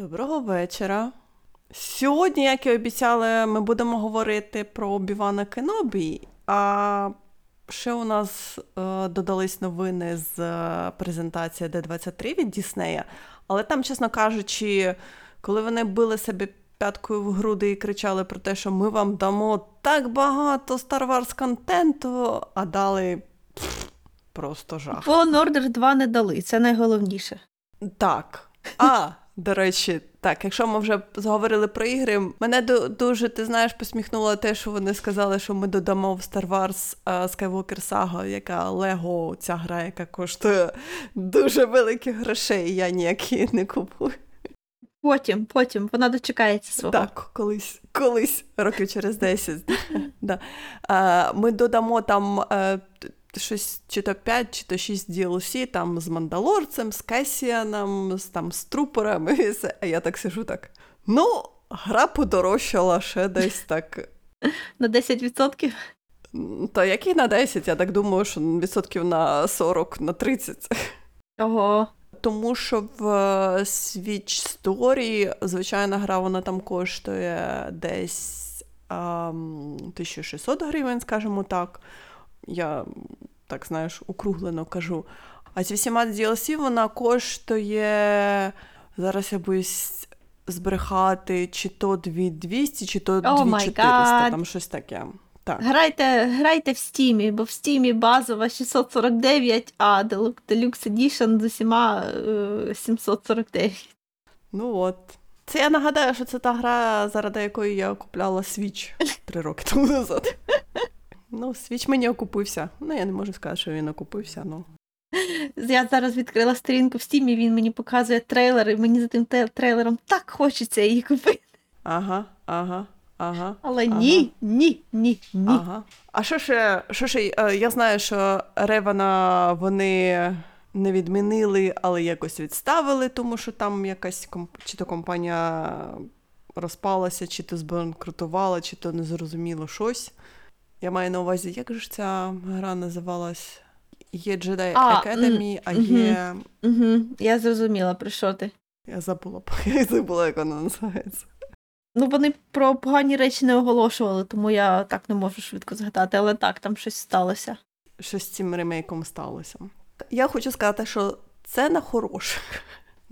Доброго вечора. Сьогодні, як і обіцяли, ми будемо говорити про Обівана Кенобі, а ще у нас е, додались новини з е, презентації D23 від Діснея. Але там, чесно кажучи, коли вони били себе п'яткою в груди і кричали про те, що ми вам дамо так багато Star Wars контенту, а дали пф, просто жах. Fallen Order 2 не дали, це найголовніше. Так. А, до речі, так, якщо ми вже заговорили про ігри, мене дуже, ти знаєш, посміхнуло те, що вони сказали, що ми додамо в Star Wars Skywalker Saga, яка Lego, ця гра, яка коштує дуже великих грошей, я ніяк її не купую. Потім, потім вона дочекається свого. Так, колись, колись, років через 10. ми додамо там е, щось чи то 5, чи то 6 DLC, там з Мандалорцем, з Кесіаном, з, там, з. І все. А я так сижу так. Ну, гра подорожчала ще десь так. На 10%. м, Та який на 10? Я так думаю, що відсотків на 40, на 30. Ого. Тому що в е, Switch Story звичайна гра вона там коштує десь ем, 1600 гривень, скажімо так. Я так знаєш, округлено кажу. А з 8 DLC вона коштує. Зараз я боюсь збрехати, чи то 2200, чи то Oh, my 2400, God. там щось таке. Так. Грайте, грайте в стімі, бо в стімі базова 649, а Deluxe Edition з усіма е, 749. Ну от. Це я нагадаю, що це та гра, заради якої я купляла Switch три роки тому назад. Ну, Switch мені окупився. Ну, я не можу сказати, що він окупився, ну. Я зараз відкрила сторінку в стімі, він мені показує трейлер, і мені за тим трейлером так хочеться її купити. Ага, ага, ага. Але ага, ні, ні, ні, ні. Ага. А що ще, що ще, е, я знаю, що Ревана вони не відмінили, але якось відставили, тому що там якась комп... чи то компанія розпалася, чи то збанкрутувала, чи то незрозуміло щось. Я маю на увазі, як же ж ця гра називалась? Є Jedi А, Academy, а мгм. є. Угу, я зрозуміла, про що ти. Я забула, я забула, як вона називається. Ну, вони про погані речі не оголошували, тому я так не можу швидко згадати, але так, там щось сталося. Що з цим ремейком сталося. Я хочу сказати, що це на хороше.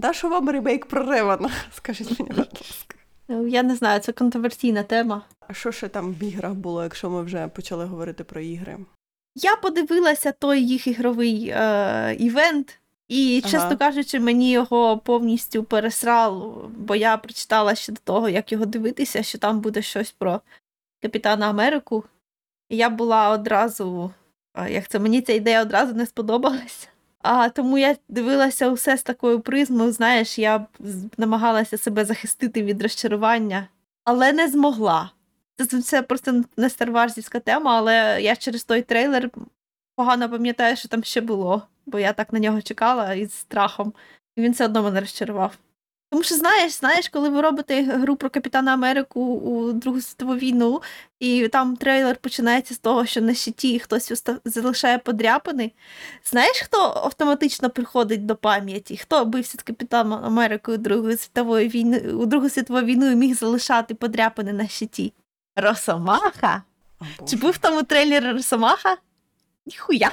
Да, що вам ремейк про Ревана? Скажіть мені, будь ласка. Я не знаю, це контроверсійна тема. А що ще там в іграх було, якщо ми вже почали говорити про ігри? Я подивилася той їх ігровий е, івент, і, Ага. чесно кажучи, мені його повністю пересрало, бо я прочитала ще до того, як його дивитися, що там буде щось про Капітана Америку. І я була одразу, як це мені ця ідея одразу не сподобалася. А тому я дивилася усе з такою призмою. Знаєш, я намагалася себе захистити від розчарування, але не змогла. Це, це просто не старварзівська тема, але я через той трейлер погано пам'ятаю, що там ще було, бо я так на нього чекала із страхом, і він все одно мене розчарував. Тому що знаєш, знаєш, коли ви робите гру про Капітана Америку у Другу світову війну, і там трейлер починається з того, що на щиті хтось уста- залишає подряпини. Знаєш, хто автоматично приходить до пам'яті? Хто бився з Капітаном Америкою Другої світової війни у Другу світову війну і міг залишати подряпини на щиті? Росомаха? О, Чи був там у трейлері Росомаха? Ніхуя.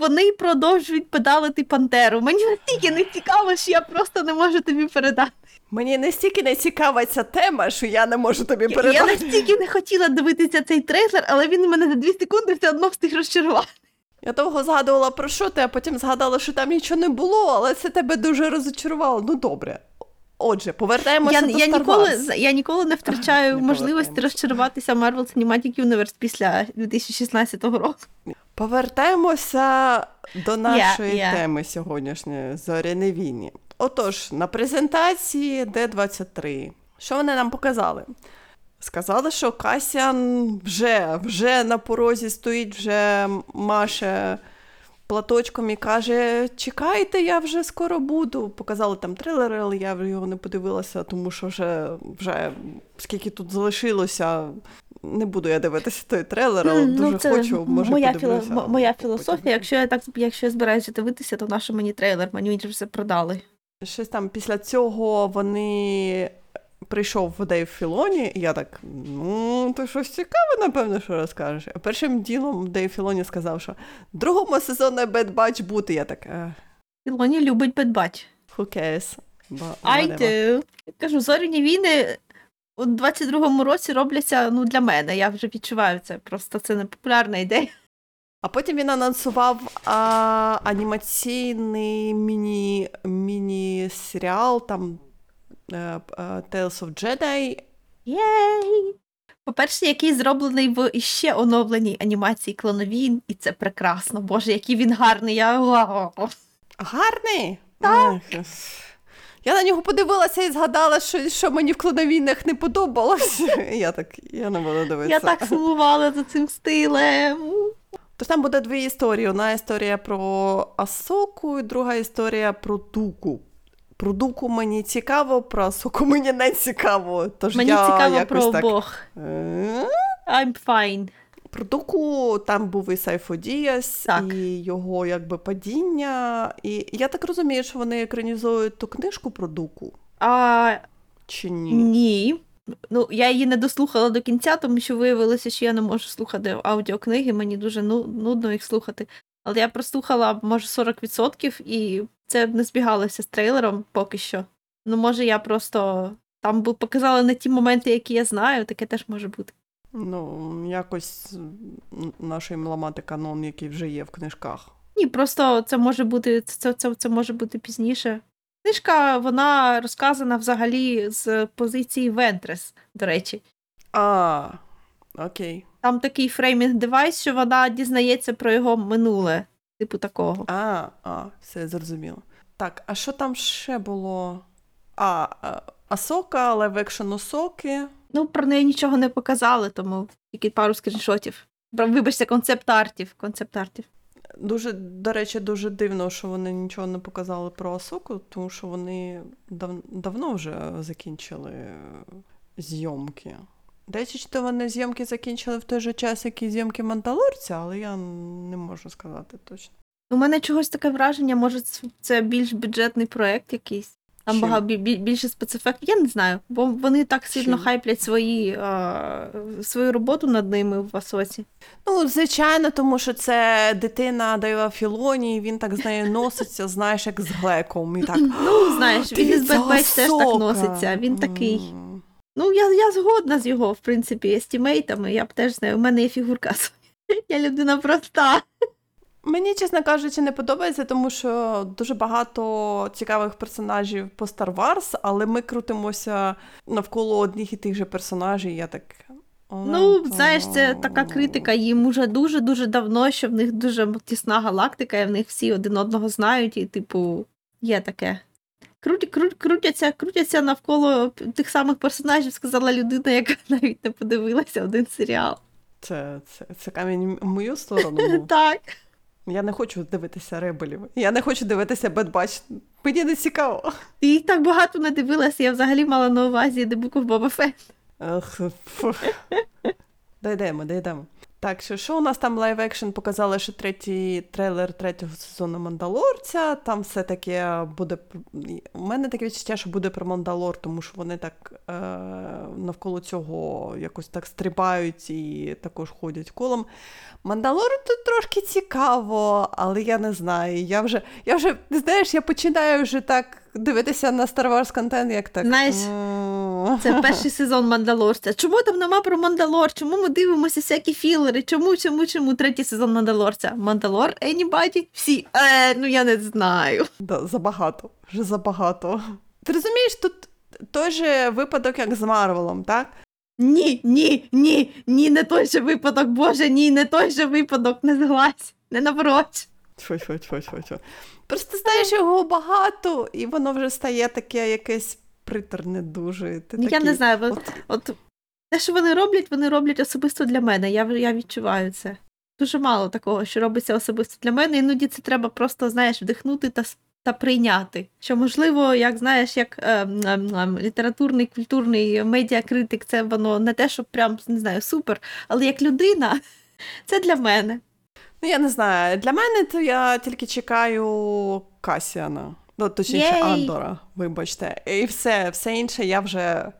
Вони продовжують педалити Пантеру. Мені настільки не цікаво, що я просто не можу тобі передати. Мені настільки не цікава ця тема, що я не можу тобі Я, я настільки не хотіла дивитися цей трейлер, але він мене за дві секунди все одно встиг розчарувати. Я довго згадувала про що ти, а потім згадала, що там нічого не було, але це тебе дуже розочарувало. Ну добре. Отже, повертаємося Я, до я, Star ніколи, я ніколи не втрачаю Не можливості розчаруватися Marvel Cinematic Universe після 2016 року. Повертаємося до нашої я. теми сьогоднішньої зоряні війни. Отож, на презентації Д-23. Що вони нам показали? Сказали, що Касіан вже, вже на порозі стоїть, вже маше платочком і каже: Чекайте, я вже скоро буду. Показали там трейлер, але я його не подивилася, тому що вже, вже скільки тут залишилося. Не буду я дивитися той трейлер, але дуже ну, це хочу. Може, моя, філо- моя потім. філософія. Якщо я так якщо я збираюся дивитися, то на що мені трейлер? Мені вже все продали. Щось там після цього вони прийшов Дейв Філоні, і я так, ну, то щось цікаве, напевно, що розкажеш. А першим ділом Дейв Філоні сказав, що другому Bad Batch бути. Я так, «Е, Ілоні любить бедбач. who cares? Ба- I do. Кажу, зоряні війни у 22-му році робляться ну, для мене. Я вже відчуваю це. Просто це не популярна ідея. А потім він анонсував а, анімаційний міні, міні-серіал, там е, е, Tales of Jedi. Єй! По-перше, який зроблений в іще оновленій анімації клоновін, і це прекрасно. Боже, який він гарний. Я... Гарний? Так. Я на нього подивилася і згадала, що, що мені в клоновійнах не подобалось. Я так, я не буду дивитися. Я так сумувала за цим стилем. Тож там буде дві історії. Одна історія про Асоку, і друга історія про Дуку. Про Дуку мені цікаво, про Асоку мені не цікаво. Тож Мені я цікаво якось про так... обох. «Е?» I'm fine. Про Дуку там був і Сайфо Діас, Так. і його якби падіння. І я так розумію, що вони екранізують ту книжку про Дуку. А, Чи ні? ні. Ну, я її не дослухала до кінця, тому що виявилося, що я не можу слухати аудіокниги, мені дуже ну, нудно їх слухати. Але я прослухала, може, 40%, і це не збігалося з трейлером поки що. Ну, може, я просто там показали не ті моменти, які я знаю, таке теж може бути. Ну, якось м, нашої ламати канон, який вже є в книжках. Ні, просто це може бути це, це, це може бути пізніше. Книжка вона розказана взагалі з позиції Вентрес, до речі. А, окей. Там такий framing device, що вона дізнається про його минуле, типу такого. А, а, все зрозуміло. Так, а що там ще було? А, а, Асока, live action Асоки. Ну, про неї нічого не показали, тому тільки пару скріншотів. Вибачте, концепт-артів. Концепт-артів. Дуже, до речі, дуже дивно, що вони нічого не показали про Асоку, тому що вони дав, давно вже закінчили зйомки. До речі, то вони зйомки закінчили в той же час, як і зйомки Мандалорця, але я не можу сказати точно. У мене чогось таке враження, може, це більш бюджетний проект якийсь. Там багато бі- бі- більше спецефектів. Я не знаю, бо вони так сильно Чим? хайплять свої, а, свою роботу над ними в Асоці. Ну, звичайно, тому що це дитина Дейва Філоні, і він так з нею носиться, знаєш, як з глеком. І так, Ну, знаєш, він із «Дивіться, Бет Бетч теж так носиться. Він такий. Ну, я, я згодна з його, в принципі, естімейтами. Я б теж знаю. У мене є фігурка. Я людина проста. Мені, чесно кажучи, не подобається, тому що дуже багато цікавих персонажів по Star Wars, але ми крутимося навколо одних і тих же персонажів. Я так. Ну, знаєш, це така критика їм уже дуже-дуже давно, що в них дуже тісна галактика, і в них всі один одного знають, і, типу, є таке. Круть, круть, крутяться, крутяться навколо тих самих персонажів, сказала людина, яка навіть не подивилася один серіал. Це, це, це камінь в мою сторону. ну. Так. Я не хочу дивитися ребелів. Я не хочу дивитися Бедбач. Мені не цікаво. Ти їх так багато не дивилася, я взагалі мала на увазі The Book of Boba Fett. Ех. Дійдемо, дійдемо. Так, що, що у нас там live action показали, що третій трейлер третього сезону Мандалорця. Там все таки буде. У мене таке відчуття, що буде про Мандалор, тому що вони так е, навколо цього якось так стрибають і також ходять колом. Мандалор тут трошки цікаво, але я не знаю. Я вже, я вже знаєш, я починаю вже так дивитися на Star Wars контент, як так. Знаєш, Це перший сезон Мандалорця. Чому там нема про Мандалор? Чому ми дивимося всякі філери? Чому, чому, чому третій сезон Мандалорця? Мандалор, anybody? Всі. Е, ну я не знаю. Да, забагато, вже забагато. Ти розумієш, тут той же випадок, як з Марвелом, так? Ні, ні, ні, ні, не той же випадок, Боже, ні, не той же випадок, не зглась, не напроч. Тьфу, тьфу, тьфу, тьфу, тьфу. Просто знаєш його багато, і воно вже стає таке якесь приторне дуже. Ти Ну, Я такий, не знаю, от, от, от те, що вони роблять, вони роблять особисто для мене. Я, я відчуваю це. Дуже мало такого, що робиться особисто для мене. Іноді це треба просто, знаєш, вдихнути та, та прийняти. Що, можливо, як знаєш, як е, м, літературний, культурний медіакритик, це воно не те, що прям не знаю, супер, але як людина, це для мене. Ну, я не знаю. Для мене то я тільки чекаю Касіана. Ну, точніше, Єй! Андора, вибачте. І все, все інше я вже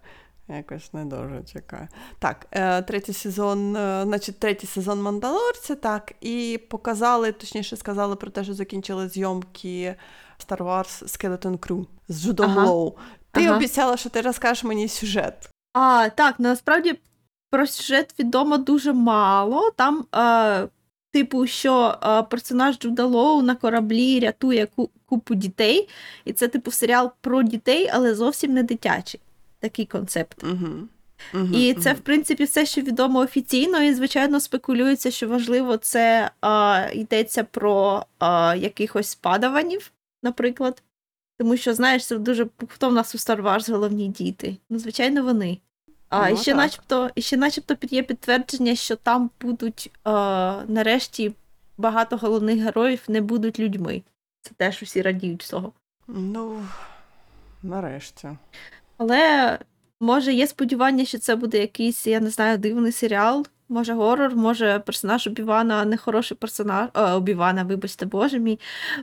якось не дуже чекаю. Так, е, третій сезон, е, значить, третій сезон Мандалорця, так, і показали, точніше сказали про те, що закінчили зйомки Star Wars Skeleton Crew з Джудом Ага. Лоу. Ти Ага. обіцяла, що ти розкажеш мені сюжет. А, так, насправді про сюжет відомо дуже мало. Там, е, типу, що е, персонаж Джуда Лоу на кораблі рятує ку- купу дітей, і це, типу, серіал про дітей, але зовсім не дитячий. Такий концепт. Угу. Угу, І це, в принципі, все, що відомо офіційно, і, звичайно, спекулюється, що важливо, це е, йдеться про е, якихось падаванів, наприклад. Тому що, знаєш, це дуже хто в нас у Star Wars головні діти? Ну, звичайно, вони. А Ну, і ще, так. начебто, і ще начебто є підтвердження, що там будуть е, нарешті багато головних героїв не будуть людьми. Це теж усі радіють цього. Ну, нарешті. Але може є сподівання, що це буде якийсь, я не знаю, дивний серіал. Може, горор, може, персонаж Обівана нехороший персонаж. О, Обівана, вибачте, боже мій.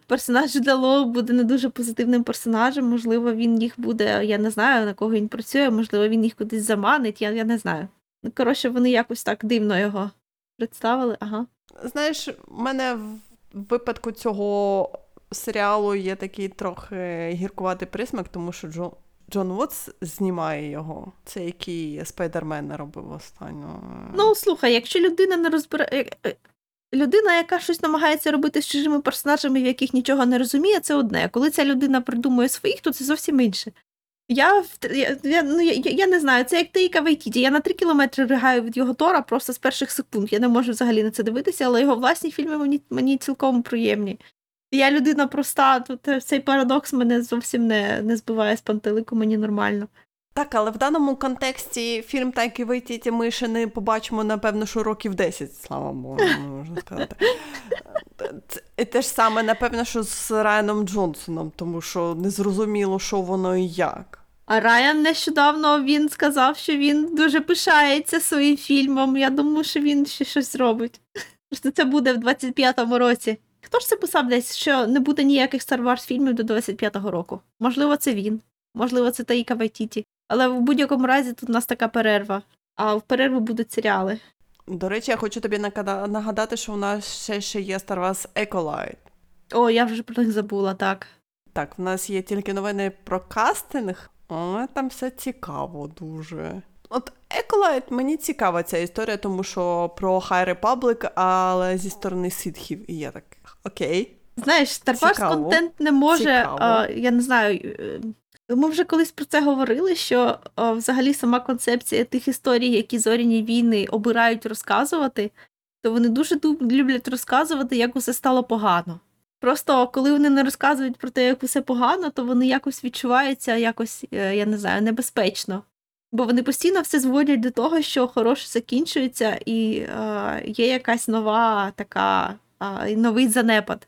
Персонаж Джуда Лоу буде не дуже позитивним персонажем. Можливо, він їх буде, я не знаю, на кого він працює, можливо, він їх кудись заманить, я, я не знаю. Ну, коротше, вони якось так дивно його представили. Ага. Знаєш, в мене в випадку цього серіалу є такий трохи гіркуватий присмак, тому що Джон, Джон Вотс знімає його. Це який Спайдермен робив останнього. Ну, слухай, якщо людина не розбирає. Людина, яка щось намагається робити з чужими персонажами, в яких нічого не розуміє, це одне. Коли ця людина придумує своїх, то це зовсім інше. Я, я, ну, я я не знаю, це як Тайка Вайтіті. Я на три кілометри ригаю від його Тора просто з перших секунд. Я не можу взагалі на це дивитися, але його власні фільми мені, мені цілком приємні. Я людина проста, тут цей парадокс мене зовсім не, не збиває з пантелику, мені нормально. Так, але в даному контексті фільм Тайки Вайтіті ми ще не побачимо, напевно, що років 10, слава Богу, можна сказати. І те ж саме, напевно, що з Райаном Джонсоном, тому що не зрозуміло, що воно і як. А Райан нещодавно він сказав, що він дуже пишається своїм фільмом. Я думаю, що він ще щось зробить. Що це буде в 25-му році. Хто ж це писав десь, що не буде ніяких Star Wars фільмів до 25-го року? Можливо, це він, можливо, це Таїка Вайтіті. Але в будь-якому разі тут у нас така перерва. А в перерву будуть серіали. До речі, я хочу тобі нагадати, що у нас ще, ще є Star Wars Acolyte. О, я вже про них забула, так. Так, в нас є тільки новини про кастинг, але там все цікаво дуже. От Acolyte, мені цікава ця історія, тому що про High Republic, але зі сторони ситхів. І я так, окей. Знаєш, Star Wars контент не може, а, я не знаю. е, Ми вже колись про це говорили, що а, взагалі сама концепція тих історій, які зоряні війни обирають розказувати, то вони дуже люблять розказувати, як усе стало погано. Просто коли вони не розказують про те, як усе погано, то вони якось відчуваються якось, е, я не знаю, небезпечно. Бо вони постійно все зводять до того, що хороше закінчується, і е, є якась нова така, е, новий занепад.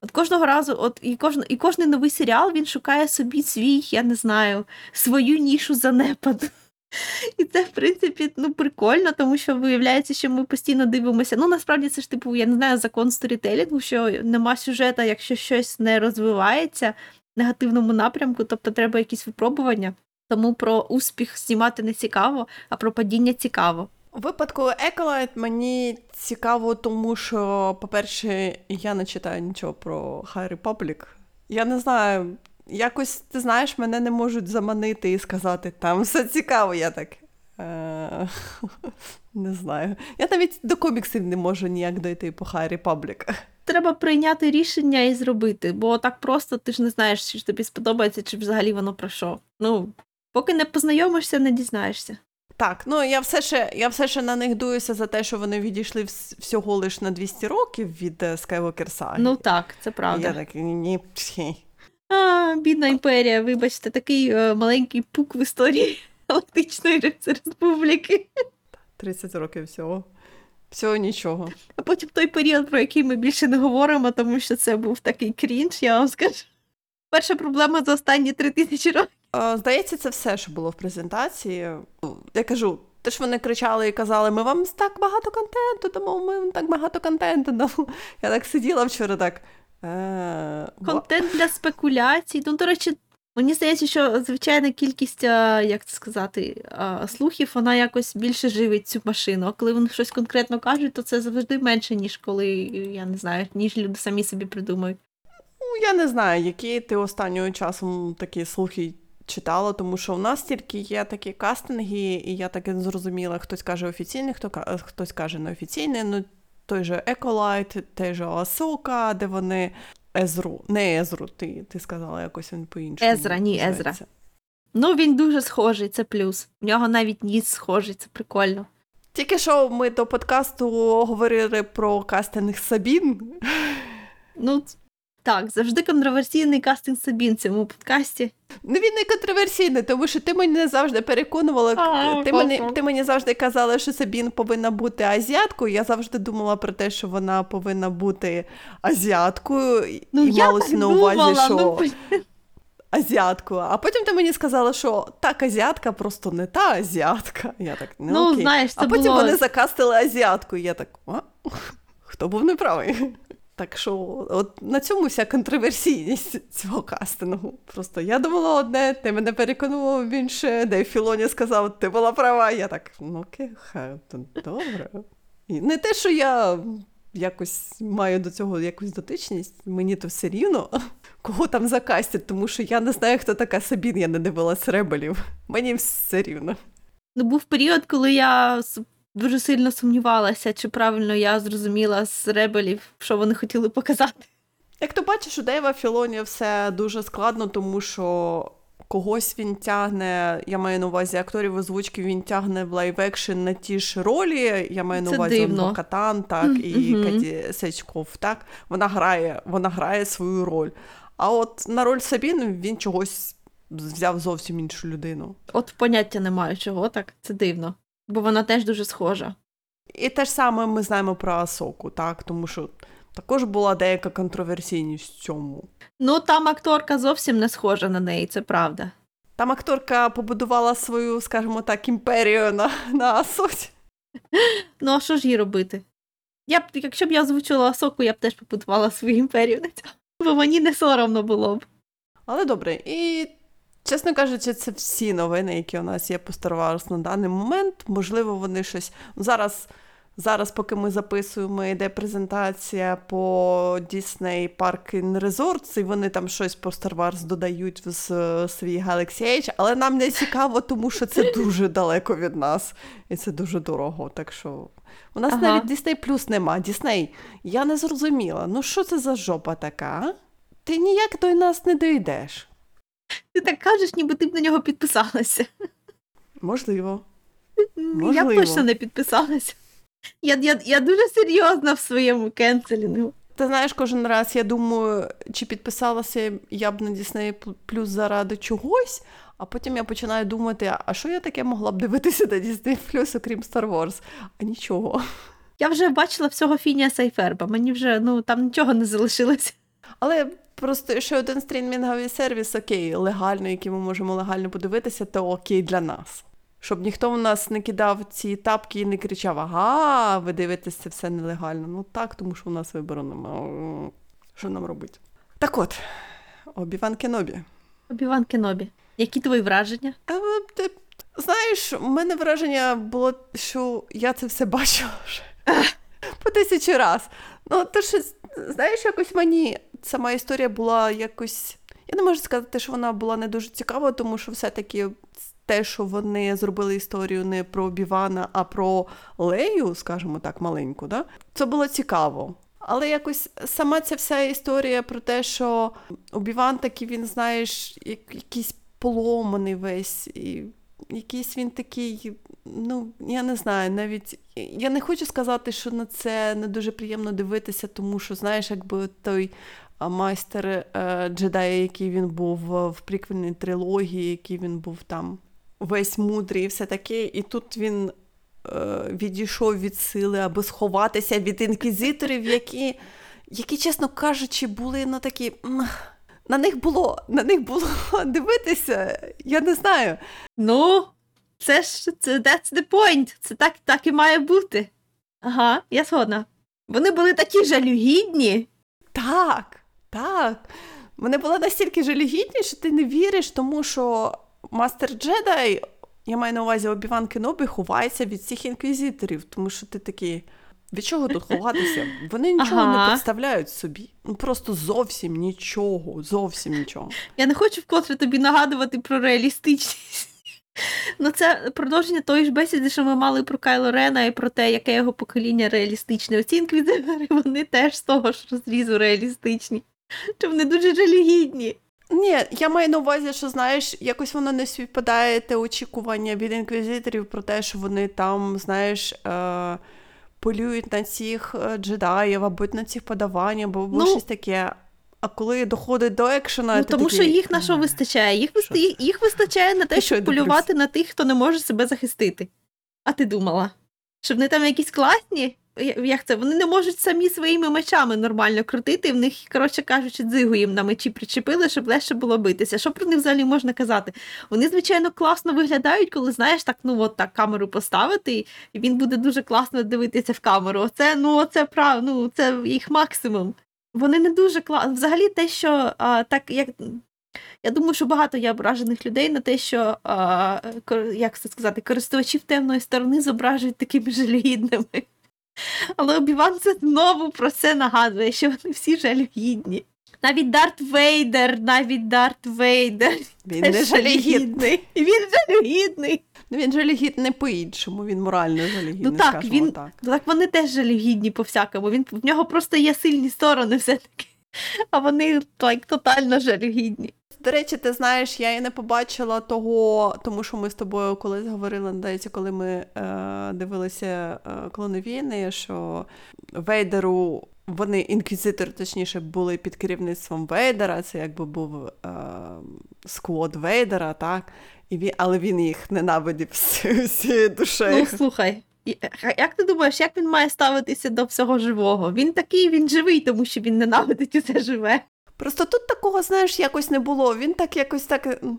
От кожного разу, от і кожен, і кожний новий серіал він шукає собі свій, я не знаю, свою нішу занепаду. І це, в принципі, ну, прикольно, тому що виявляється, що ми постійно дивимося. Ну, насправді, це ж типу, я не знаю, закон сторітелінгу, що нема сюжета, якщо щось не розвивається в негативному напрямку, тобто треба якісь випробування. Тому про успіх знімати не цікаво, а про падіння цікаво. У випадку Acolyte мені цікаво, тому що, по-перше, я не читаю нічого про High Republic. Я не знаю, якось, ти знаєш, мене не можуть заманити і сказати, там все цікаво, я так. Е- не знаю. Я навіть до коміксів не можу ніяк дойти по High Republic. Треба прийняти рішення і зробити, бо так просто ти ж не знаєш, чи тобі сподобається, чи взагалі воно про що. Ну, поки не познайомишся, не дізнаєшся. Так, ну я все ще я все ще на них дуюся за те, що вони відійшли всього лиш на 200 років від е, Skywalker Saga. Ну так, це правда. Я так, ні. А, бідна імперія, вибачте, такий е, маленький пук в історії Галактичної Республіки. 30 років всього. Всього нічого. А потім той період, про який ми більше не говоримо, тому що це був такий крінж, я вам скажу. Перша проблема за останні три тисячі років. Е, Здається, це все, що було в презентації. Я кажу, те ж вони кричали і казали, ми вам так багато контенту дамо, ми вам так багато контенту дамо. Я так сиділа вчора так. Е, Контент для спекуляцій. Ну, до речі, мені здається, що звичайна кількість, як це сказати, слухів, вона якось більше живить цю машину. А коли вони щось конкретно кажуть, то це завжди менше, ніж коли, я не знаю, ніж люди самі собі придумають. Ну, я не знаю, які ти останнього часом такі слухи читала, тому що в нас тільки є такі кастинги, і я так і зрозуміла, хтось каже офіційний, хто, хтось каже неофіційний. Ну, той же Acolyte, той же Асока, де вони Езру. Не Езру, ти, ти сказала якось він по-іншому. Езра, ні, Езра. Ну, він дуже схожий, це плюс. В нього навіть ніс схожий, це прикольно. Тільки що ми до подкасту говорили про кастинг Сабін. Ну, так, завжди контроверсійний кастинг Сабін в цьому подкасті. Ну, він не контроверсійний, тому що ти мене завжди переконувала. А, ти, мені, ти мені завжди казала, що Сабін повинна бути азіаткою. Я завжди думала про те, що вона повинна бути азіаткою, і- Ну, і я малося так на увазі, думала, що ну, блін. азіаткою. А потім ти мені сказала, що так азіатка просто не та азіатка. Я так, ну, Ну, окей. знаєш, це а потім було... вони закастили азіатку, і я так, а? хто був неправий? Так що, от на цьому вся контроверсійність цього кастингу. Просто я думала одне, ти мене переконував в інше, де Філоні сказав, ти була права. Я так, ну окей, хай, то добре. І не те, що я якось маю до цього якусь дотичність, мені то все рівно, кого там закастять, тому що я не знаю, хто така Сабін, я не дивилась ребелів. Мені все рівно. Ну, був період, коли я дуже сильно сумнівалася, чи правильно я зрозуміла з ребелів, що вони хотіли показати. Як ти бачиш, у Дейва Філоні все дуже складно, тому що когось він тягне, я маю на увазі акторів озвучки, він тягне в live-action на ті ж ролі. Я маю на увазі. Катан, так, Мгм, і. Каті Сечков, так. Вона грає, вона грає свою роль. А от на роль Сабін він чогось взяв зовсім іншу людину. От поняття не маю чого так, це дивно. Бо вона теж дуже схожа. І те ж саме ми знаємо про Асоку, так, тому що також була деяка контроверсійність в цьому. Ну, там акторка зовсім не схожа на неї, це правда. Там акторка побудувала свою, скажімо так, імперію на, на Асоці. Ну, а що ж їй робити? Я б, якщо б я озвучила Асоку, я б теж побудувала свою імперію на цьому. Бо мені не соромно було б. Але добре, і чесно кажучи, це всі новини, які у нас є по Star Wars на даний момент. Можливо, вони щось зараз. Зараз, поки ми записуємо, йде презентація по Disney Park in Resorts, і вони там щось по Star Wars додають в свій Galaxy Edge, але нам не цікаво, тому що це дуже далеко від нас, і це дуже дорого. Так що у нас Ага. навіть Disney Plus нема. Disney, я не зрозуміла. Ну що це за жопа така? Ти ніяк до нас не дойдеш. Ти так кажеш, ніби ти б на нього підписалася. Можливо. Я б точно не підписалася. Я, я, я дуже серйозна в своєму кенселінгу. Ти знаєш, кожен раз я думаю, чи підписалася я б на Disney Plus заради чогось, а потім я починаю думати, а що я таке могла б дивитися на Disney Plus, окрім Star Wars? А нічого. Я вже бачила всього Фініаса і Ферба, мені вже ну там нічого не залишилося. Але просто ще один стрімінговий сервіс, окей, легально, який ми можемо легально подивитися, то окей для нас. Щоб ніхто в нас не кидав ці тапки і не кричав: Ага, ви дивитесь це все нелегально. Ну так, тому що у нас вибору немає. Що нам робити? Так от, Обіван Кенобі. Обіван Кенобі. Які твої враження? А, ти, знаєш, у мене враження було, що я це все бачила вже по тисячі раз. Ну, то що, знаєш, якось мені сама історія була якось. Я не можу сказати, що вона була не дуже цікава, тому що все-таки те, що вони зробили історію не про Обівана, а про Лею, скажімо так, маленьку, да? це було цікаво. Але якось сама ця вся історія про те, що Обіван такий, він, знаєш, як- якийсь поломаний весь, і якийсь він такий, ну, я не знаю, навіть я не хочу сказати, що на це не дуже приємно дивитися, тому що, знаєш, якби той майстер е, джедая, який він був е, в приквельній трилогії, який він був там весь мудрий і все таке, і тут він е, відійшов від сили, аби сховатися від інквізиторів, які, які, чесно кажучи, були на такі. На них було на них було дивитися, я не знаю. Ну, це ж це that's the point. Це так, так і має бути. Ага, я згодна. Вони були такі жалюгідні. Так, Так. Вони були настільки жалюгідні, що ти не віриш, тому що мастер Джедай, я маю на увазі Обіван Кенобі, ховається від всіх інквізиторів, тому що ти такий. Від чого тут ховатися? Вони нічого Ага. не представляють собі. Ну просто зовсім нічого, зовсім нічого. Я не хочу вкотре тобі нагадувати про реалістичність. Ну, це продовження тої ж бесіди, що ми мали про Кайло Рена і про те, яке його покоління реалістичне. Оці інквізитори, вони теж з того ж розрізу реалістичні. Що вони дуже жалюгідні. Ні, я маю на увазі, що знаєш, якось воно не співпадає те очікування від інквізиторів про те, що вони там, знаєш, е, полюють на цих е, джедаїв, або на цих подавань, або, Ну, щось таке. А коли доходить до екшена, Ну, ти тому такий, що їх на що вистачає? Їх, що їх- їх вистачає на те, Ти що, щоб полювати на тих, хто не може себе захистити. А ти думала? Що вони там якісь класні? Як це? Вони не можуть самі своїми мечами нормально крутити, в них, коротше кажучи, дзигу їм на мечі причепили, щоб легше було битися. Що про них взагалі можна казати? Вони, звичайно, класно виглядають, коли знаєш, так, ну от так камеру поставити, і він буде дуже класно дивитися в камеру. Оце, ну, оце прав, ну, це їх максимум. Вони не дуже класно. Взагалі, те, що а, так як. Я думаю, що багато є ображених людей на те, що а, як це сказати, користувачів темної сторони зображують такими жалюгідними. Але Обіван це знову про це нагадує, що вони всі жалюгідні. Навіть Дарт Вейдер, навіть Дарт Вейдер. Він не жалюгідний. Він жалюгідний. Ну, Він жалюгідний по-іншому, він морально жалюгідний, Ну так, скажімо він- так. Так вони теж жалюгідні по всякому. Він в нього просто є сильні сторони все-таки. А вони так, тотально жалюгідні. До речі, ти знаєш, я і не побачила того, тому що ми з тобою колись говорили, здається, коли ми е, дивилися е, клони війни, що Вейдеру, вони, інквізитори, точніше, були під керівництвом Вейдера, це якби був е, сквот Вейдера, так? І він, але він їх ненавидів всією душею. Ну, слухай, як ти думаєш, як він має ставитися до всього живого? Він такий, він живий, тому що він ненавидить усе живе. Просто тут такого, знаєш, якось не було. Він так якось так. м,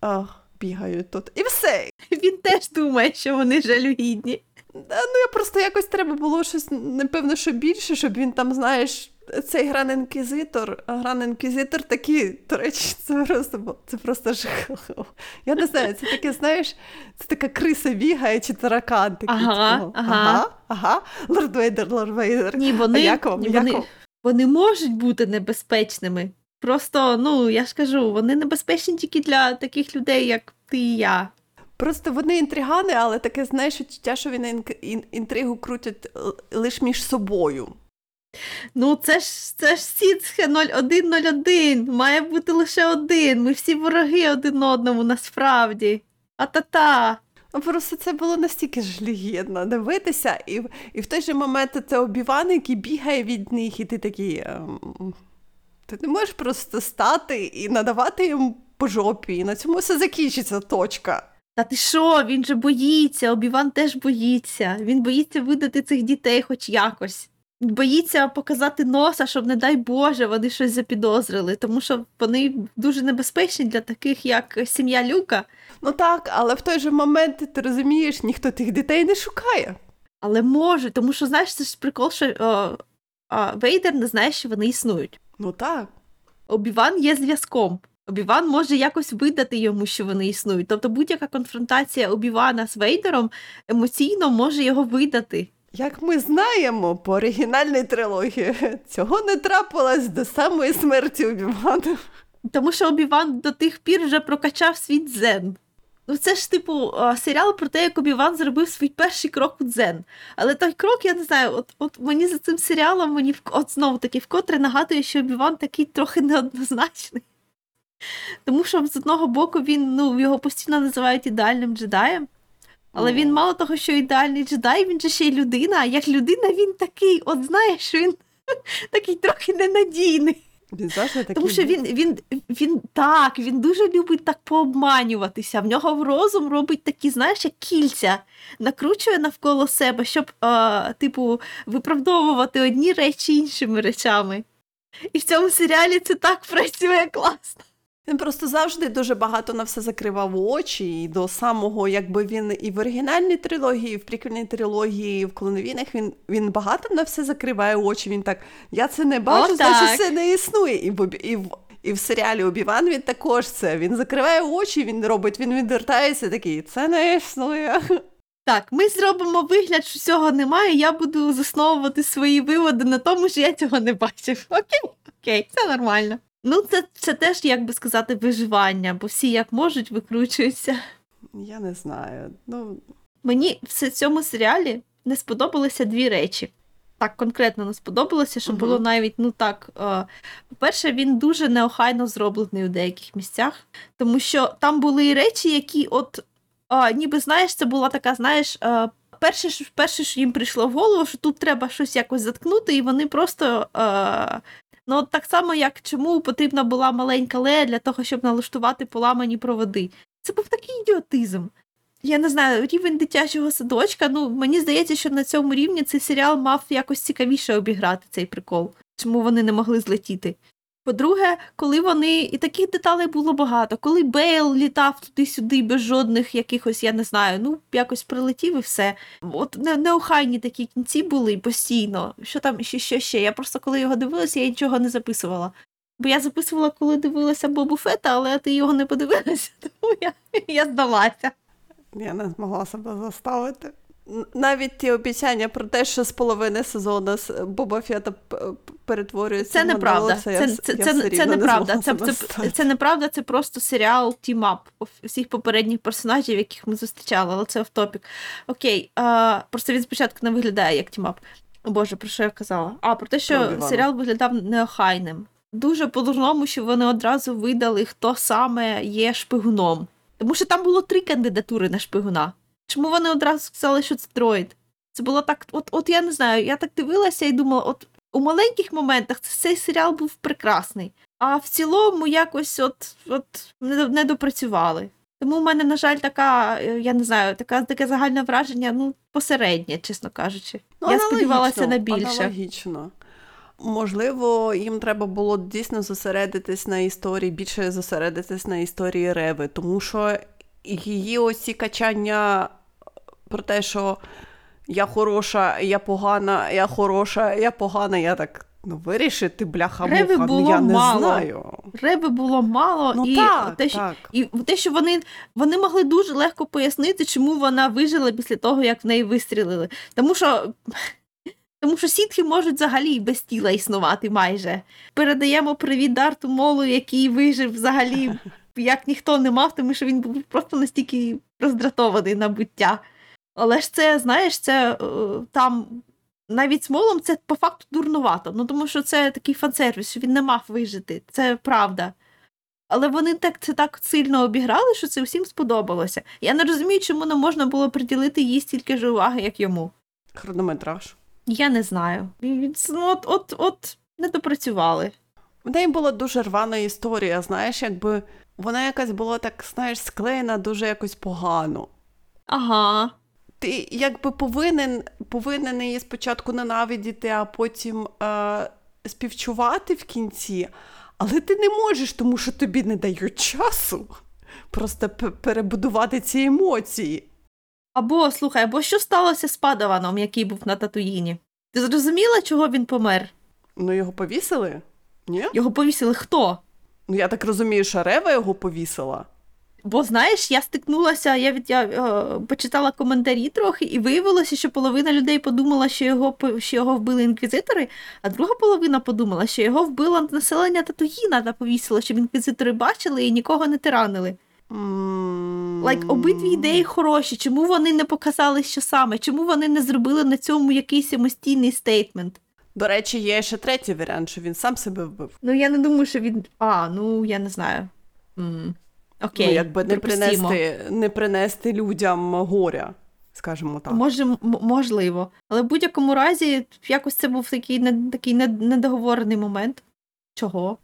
Ах, бігають тут. І все. Він теж думає, що вони жалюгідні. Та, Ну, я просто якось треба було щось, напевно, що більше, щоб він там, знаєш, цей гран інквізитор, гран інквізитор такий, до речі, це просто це просто жахливо. Я не знаю, це таке, знаєш, це така криса бігає чи таракан такий. Ага, ага. ага, ага. Лорд Вейдер, Лорд Вейдер. Ні, вони, А як вам? ні, Як вони, вам? Вони можуть бути небезпечними. Просто, ну, я ж кажу, вони небезпечні тільки для таких людей, як ти і я. Просто вони інтригани, але таке, знаєш, відчуття, що вони інтригу крутять лише між собою. Ну, це ж це ж Сіцхе 0101. Має бути лише один. Ми всі вороги один одному насправді. А-та-та. Ну, Просто це було настільки жалігідно дивитися, і, і в той же момент це обіван, який бігає від них, і ти такий. ем, ти не можеш просто стати і надавати їм по жопі, і на цьому все закінчиться точка. Та ти що, він же боїться, Обіван теж боїться. Він боїться видати цих дітей хоч якось. Боїться показати носа, щоб, не дай Боже, вони щось запідозрили, тому що вони дуже небезпечні для таких, як сім'я Люка. Ну так, але в той же момент ти розумієш, ніхто тих дітей не шукає. Але може, тому що знаєш, це ж прикол, що о, а, Вейдер не знає, що вони існують. Ну так. Обіван є зв'язком. Обіван може якось видати йому, що вони існують. Тобто будь-яка конфронтація Обівана з Вейдером емоційно може його видати. Як ми знаємо по оригінальній трилогії, цього не трапилось до самої смерті Обівана. Тому що Обіван до тих пір вже прокачав свій дзен. Ну, це ж, типу, серіал про те, як Обіван зробив свій перший крок у дзен. Але той крок, я не знаю, от, от мені за цим серіалом, мені от знову таки вкотре нагадує, що Обіван такий трохи неоднозначний. Тому що з одного боку він, ну, його постійно називають ідеальним джедаєм. Але він мало того, що ідеальний джедай, він же ще й людина. А як людина, він такий, от знаєш, він такий трохи ненадійний. Він завжди такий. Тому що він, він, він так, він дуже любить так пообманюватися. В нього в розум робить такі, знаєш, як кільця, накручує навколо себе, щоб, е, типу, виправдовувати одні речі іншими речами. І в цьому серіалі це так працює класно. Він просто завжди дуже багато на все закривав очі, і до самого, якби він і в оригінальній трилогії, і в приквельній трилогії, і в клоновінах він, він багато на все закриває очі. Він так, я це не бачу, О, значить це не існує. І в, і в, і в серіалі Обіван він також це. Він закриває очі, він робить, він відвертається такий, це не існує. Так, ми зробимо вигляд, що цього немає. Я буду засновувати свої виводи на тому, що я цього не бачив. Окей, окей, це нормально. Ну, це, це теж, як би сказати, виживання, бо всі як можуть викручуються. Я не знаю. Ну, Мені в цьому серіалі не сподобалися дві речі. Так конкретно не сподобалося, що Мгм. було навіть ну так. Е, по-перше, він дуже неохайно зроблений у деяких місцях, тому що там були речі, які, от е, ніби знаєш, це була така, знаєш. Е, Перше, що- перше, що їм прийшло в голову, що тут треба щось якось заткнути, і вони просто. Е, ну, от так само, як чому потрібна була маленька лея для того, щоб налаштувати поламані проводи. Це був такий ідіотизм. Я не знаю, рівень дитячого садочка. Ну, мені здається, що на цьому рівні цей серіал мав якось цікавіше обіграти цей прикол, чому вони не могли злетіти. По-друге, коли вони. І таких деталей було багато. Коли Бейл літав туди-сюди без жодних якихось, я не знаю, ну, якось прилетів і все. От не, неохайні такі кінці були постійно. Що там ще, ще, ще? Я просто коли його дивилася, я нічого не записувала. Бо я записувала, коли дивилася Бобу Фета, але ти його не подивилася, тому я, я здалася. Я не змогла себе заставити. Навіть ті обіцяння про те, що з половини сезону Боба Фета перетворюється Це неправда. Це, я це, це, я це, це рівно не неправда. Це, це, це неправда, це просто серіал team-up всіх попередніх персонажів, яких ми зустрічали, але це офтопік. Окей, а, просто він спочатку не виглядає як team-up. О Боже, про що я казала? А, про те, що Оби-Вана. серіал виглядав неохайним. Дуже по-дурному, що вони одразу видали, хто саме є шпигуном. Тому що там було три кандидатури на шпигуна. Чому вони одразу сказали, що це дроїд? Це було так, от, от я не знаю, я так дивилася і думала, от у маленьких моментах цей серіал був прекрасний, а в цілому якось от, от не, допрацювали. Тому в мене, на жаль, така, е, я не знаю, така, таке загальне враження, ну, посереднє, чесно кажучи. Ну, я сподівалася на більше. Аналогічно. Можливо, їм треба було дійсно зосередитись на історії, більше зосередитись на історії Реви, тому що її ось ці качання про те, що я хороша, я погана, я хороша, я погана, я так. Ну, вирішити, бляха Реви муха, було я не мало. знаю. Реби було мало, Ну і так, те, що, так. І те, що вони, вони могли дуже легко пояснити, чому вона вижила після того, як в неї вистрілили. Тому що, тому що сітхи можуть взагалі без тіла існувати майже. Передаємо привіт Дарту Молу, який вижив взагалі, як ніхто не мав, тому що він був просто настільки роздратований на буття. Але ж це, знаєш, це е, там. Навіть з молом це по факту дурнувато. Ну тому що це такий фан-сервіс, що він не мав вижити. Це правда. Але вони так це так сильно обіграли, що це всім сподобалося. Я не розумію, чому не можна було приділити їй стільки ж уваги, як йому. Хронометраж. Я не знаю. Ну, от, от, от не допрацювали. В неї була дуже рвана історія, знаєш, якби вона якась була так, знаєш, склеєна дуже якось погано. Ага. Ти якби повинен, повинен її спочатку ненавидіти, а потім е, співчувати в кінці, але ти не можеш, тому що тобі не дають часу просто перебудувати ці емоції. Або слухай, або що сталося з падаваном, який був на Татуїні? Ти зрозуміла, чого він помер? Ну, його повісили? Ні? Його повісили хто? Ну, я так розумію, що Рева його повісила. Бо знаєш, я стикнулася, я від я е, почитала коментарі трохи, і виявилося, що половина людей подумала, що його що його вбили інквізитори, а друга половина подумала, що його вбило населення Татуїна та повісило, щоб інквізитори бачили і нікого не тиранили. Лайк, обидві ідеї хороші. Чому вони не показали, що саме? Чому вони не зробили на цьому якийсь самостійний стейтмент? До речі, є ще третій варіант, що він сам себе вбив. Ну я не думаю, що він. А, ну я не знаю. м Окей. ну, якби не принести, не принести людям горя, скажімо так. Може, м- можливо. Але в будь-якому разі, якось це був такий, не, такий недоговорений момент. Чого?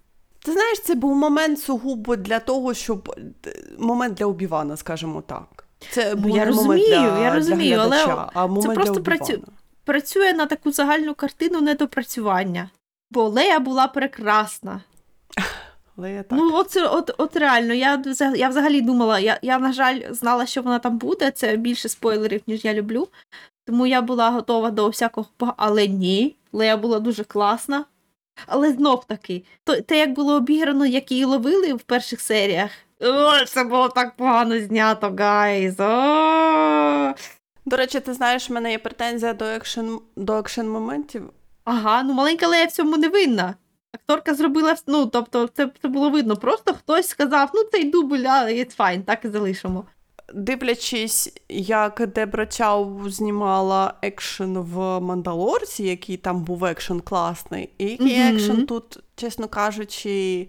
Ти знаєш, це був момент сугубо для того, щоб е, момент для Обівана, скажімо так. Це Ну, був я не момент для, я розумію, для але а момент просто працю- Працює на таку загальну картину недопрацювання. Бо Лея була прекрасна. Але я так. Ну, от, от, от реально, я, я взагалі думала, я, я, на жаль, знала, що вона там буде. Це більше спойлерів, ніж я люблю. Тому я була готова до всякого, але ні. Лея була дуже класна. Але знов таки, то, те, як було обіграно, як її ловили в перших серіях. О, це було так погано знято, гайз. О! До речі, ти знаєш, в мене є претензія до екшен, до екшен моментів. Ага, ну маленька Лея в цьому не винна. Акторка зробила, вс- ну, тобто, це, це було видно. Просто хтось сказав, ну цей дубль, а it's fine, так і залишимо. Дивлячись, як Дебра Чау знімала екшен в Мандалорці, який там був екшен класний, і який Мгм. екшен тут, чесно кажучи,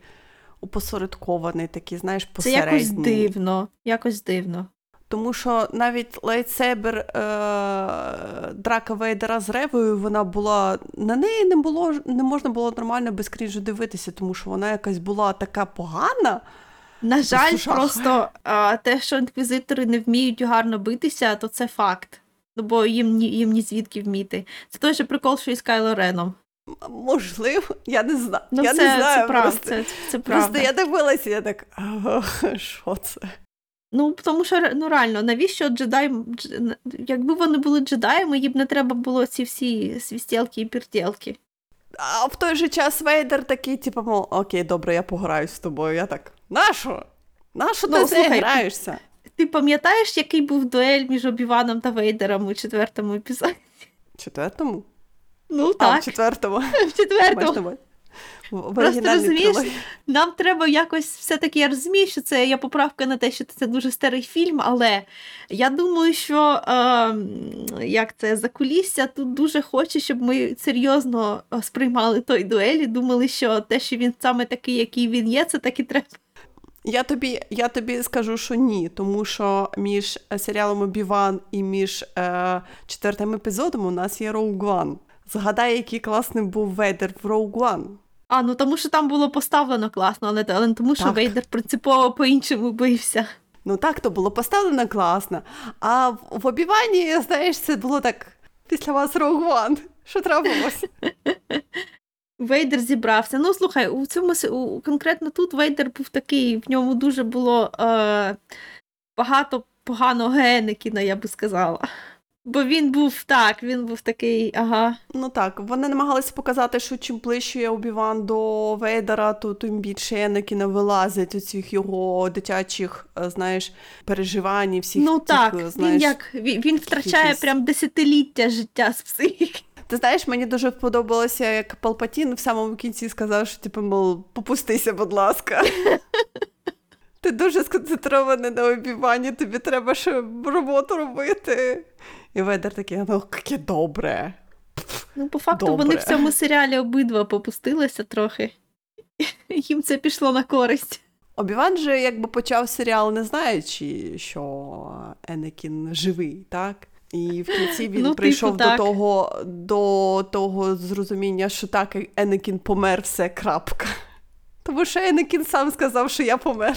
опосередкований, такий, знаєш, Це посередній. якось дивно. Якось дивно. Тому що навіть lightsaber е- Драка Вейдера з Ревою, вона була. На неї не було не можна було нормально без крінжу дивитися, тому що вона якась була така погана. На жаль, просто а, те, що інквізитори не вміють гарно битися, то це факт. Ну, бо їм ні, їм ні звідки вміти. Це той же прикол, що і з Кайло Реном. Можливо, я не знаю. Ну, я це, не знаю. це правда. просто. Це, це Просто правда. я дивилася, я так, що це? Ну, тому що ну реально, навіщо джедай, якби вони були джедаями, їм не треба було ці всі свістілки і піртілки. А в той же час Вейдер такий, типу, мов, окей, добре, я пограюсь з тобою. Я так, нащо? Нащо Ну, ти слухай, граєшся? Ти пам'ятаєш, який був дуель між Обіваном та Вейдером у четвертому епізоді? Четвертому? Ну А, так, в четвертому. в четвертому. В, Просто розумієш, трилогії. Нам треба якось все-таки я розумію, що це я поправка на те, що це дуже старий фільм, але я думаю, що е, як це закулісся тут дуже хоче, щоб ми серйозно е, сприймали той дуелі, думали, що те, що він саме такий, який він є, це так і треба. Я тобі, я тобі скажу, що ні, тому що між е, серіалом Обіван і між е, четвертим епізодом у нас є One. Згадай, який класний був Вейдер в One. А, ну тому що там було поставлено класно, але, але не тому, що Так. Вейдер принципово по-іншому бився. Ну так, то було поставлено класно. А в, в Обівані, знаєш, це було так після вас Rogue One. Що трапилось? Вейдер зібрався. Ну, слухай, у цьому у, конкретно тут Вейдер був такий, в ньому дуже було е, багато поганого Енекіна, я би сказала. Бо він був так, він був такий, ага. Ну так, вони намагалися показати, що чим ближче Обіван до Вейдера, то тим більше Енекіна вилазить у цих його дитячих, е, знаєш, переживань, і всіх ну тих, так, е, він як він, він втрачає якісь- прям десятиліття життя з психіки. Ти знаєш, мені дуже подобалося, як Палпатін в самому кінці сказав, що типу, мол, попустися, будь ласка. Ти дуже сконцентрований на обіванні, тобі треба ще роботу робити. І Ведер такий, ну, яке добре. Ну, по факту, Добре. вони в цьому серіалі обидва попустилися трохи. Їм це пішло на користь. Обіван же якби почав серіал, не знаючи, що Енекін живий, так? І в кінці він Ну, типу, прийшов до того до того зрозуміння, що так, Енекін помер, все крапка. Тому що Енекін сам сказав, що я помер.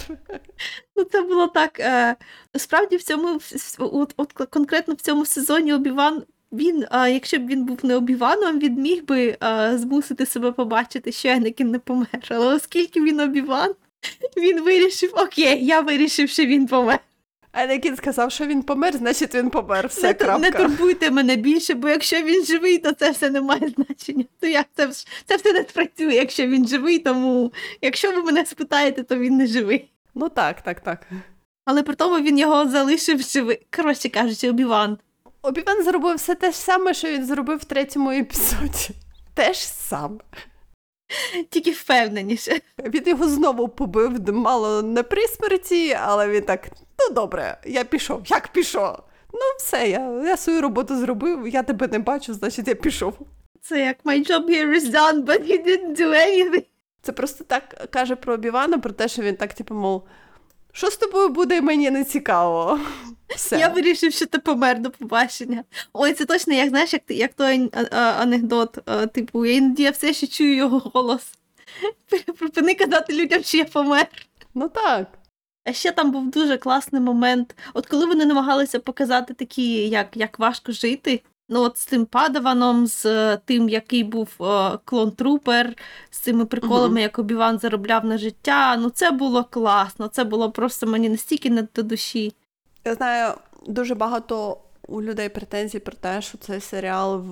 Ну, це було так. Е, справді, в цьому от, от конкретно в цьому сезоні Обіван. Він, а, якщо б він був не Обіваном, він міг би а, змусити себе побачити, що Енекін не помер. Але оскільки він Обіван, він вирішив: окей, я вирішив, що він помер. Енекін сказав, що він помер, значить він помер. Все, не, крапка. не турбуйте мене більше, бо якщо він живий, то це все не має значення. То як це, це все не спрацює, якщо він живий, тому якщо ви мене спитаєте, то він не живий. Ну так, так, так. Але при тому він його залишив живий. Коротше кажучи, Обіван. Обіван зробив все те ж саме, що він зробив в третьому епізоді. Те ж саме. Тільки впевненіше. Він його знову побив, мало не при смерті, але він так: ну добре, я пішов. Як пішов? Ну, все, я, я свою роботу зробив, я тебе не бачу, значить я пішов. Це як my job here is done, but he didn't do anything. Це просто так каже про Обівана, про те, що він так, типу, мов, що з тобою буде, мені не цікаво. Все. Я вирішив, що ти помер до побачення. Ой, це точно, як знаєш, як, як той а- а- анекдот, а, типу, я іноді я все ще чую його голос. Припини казати людям, що я помер. Ну так. А ще там був дуже класний момент. От коли вони намагалися показати такі, як, як важко жити, Ну, от з тим падаваном, з е, тим, який був е, клон Трупер, з цими приколами, Мгм. як Обіван заробляв на життя. Ну, це було класно. Це було просто мені настільки не до душі. Я знаю, дуже багато у людей претензій про те, що цей серіал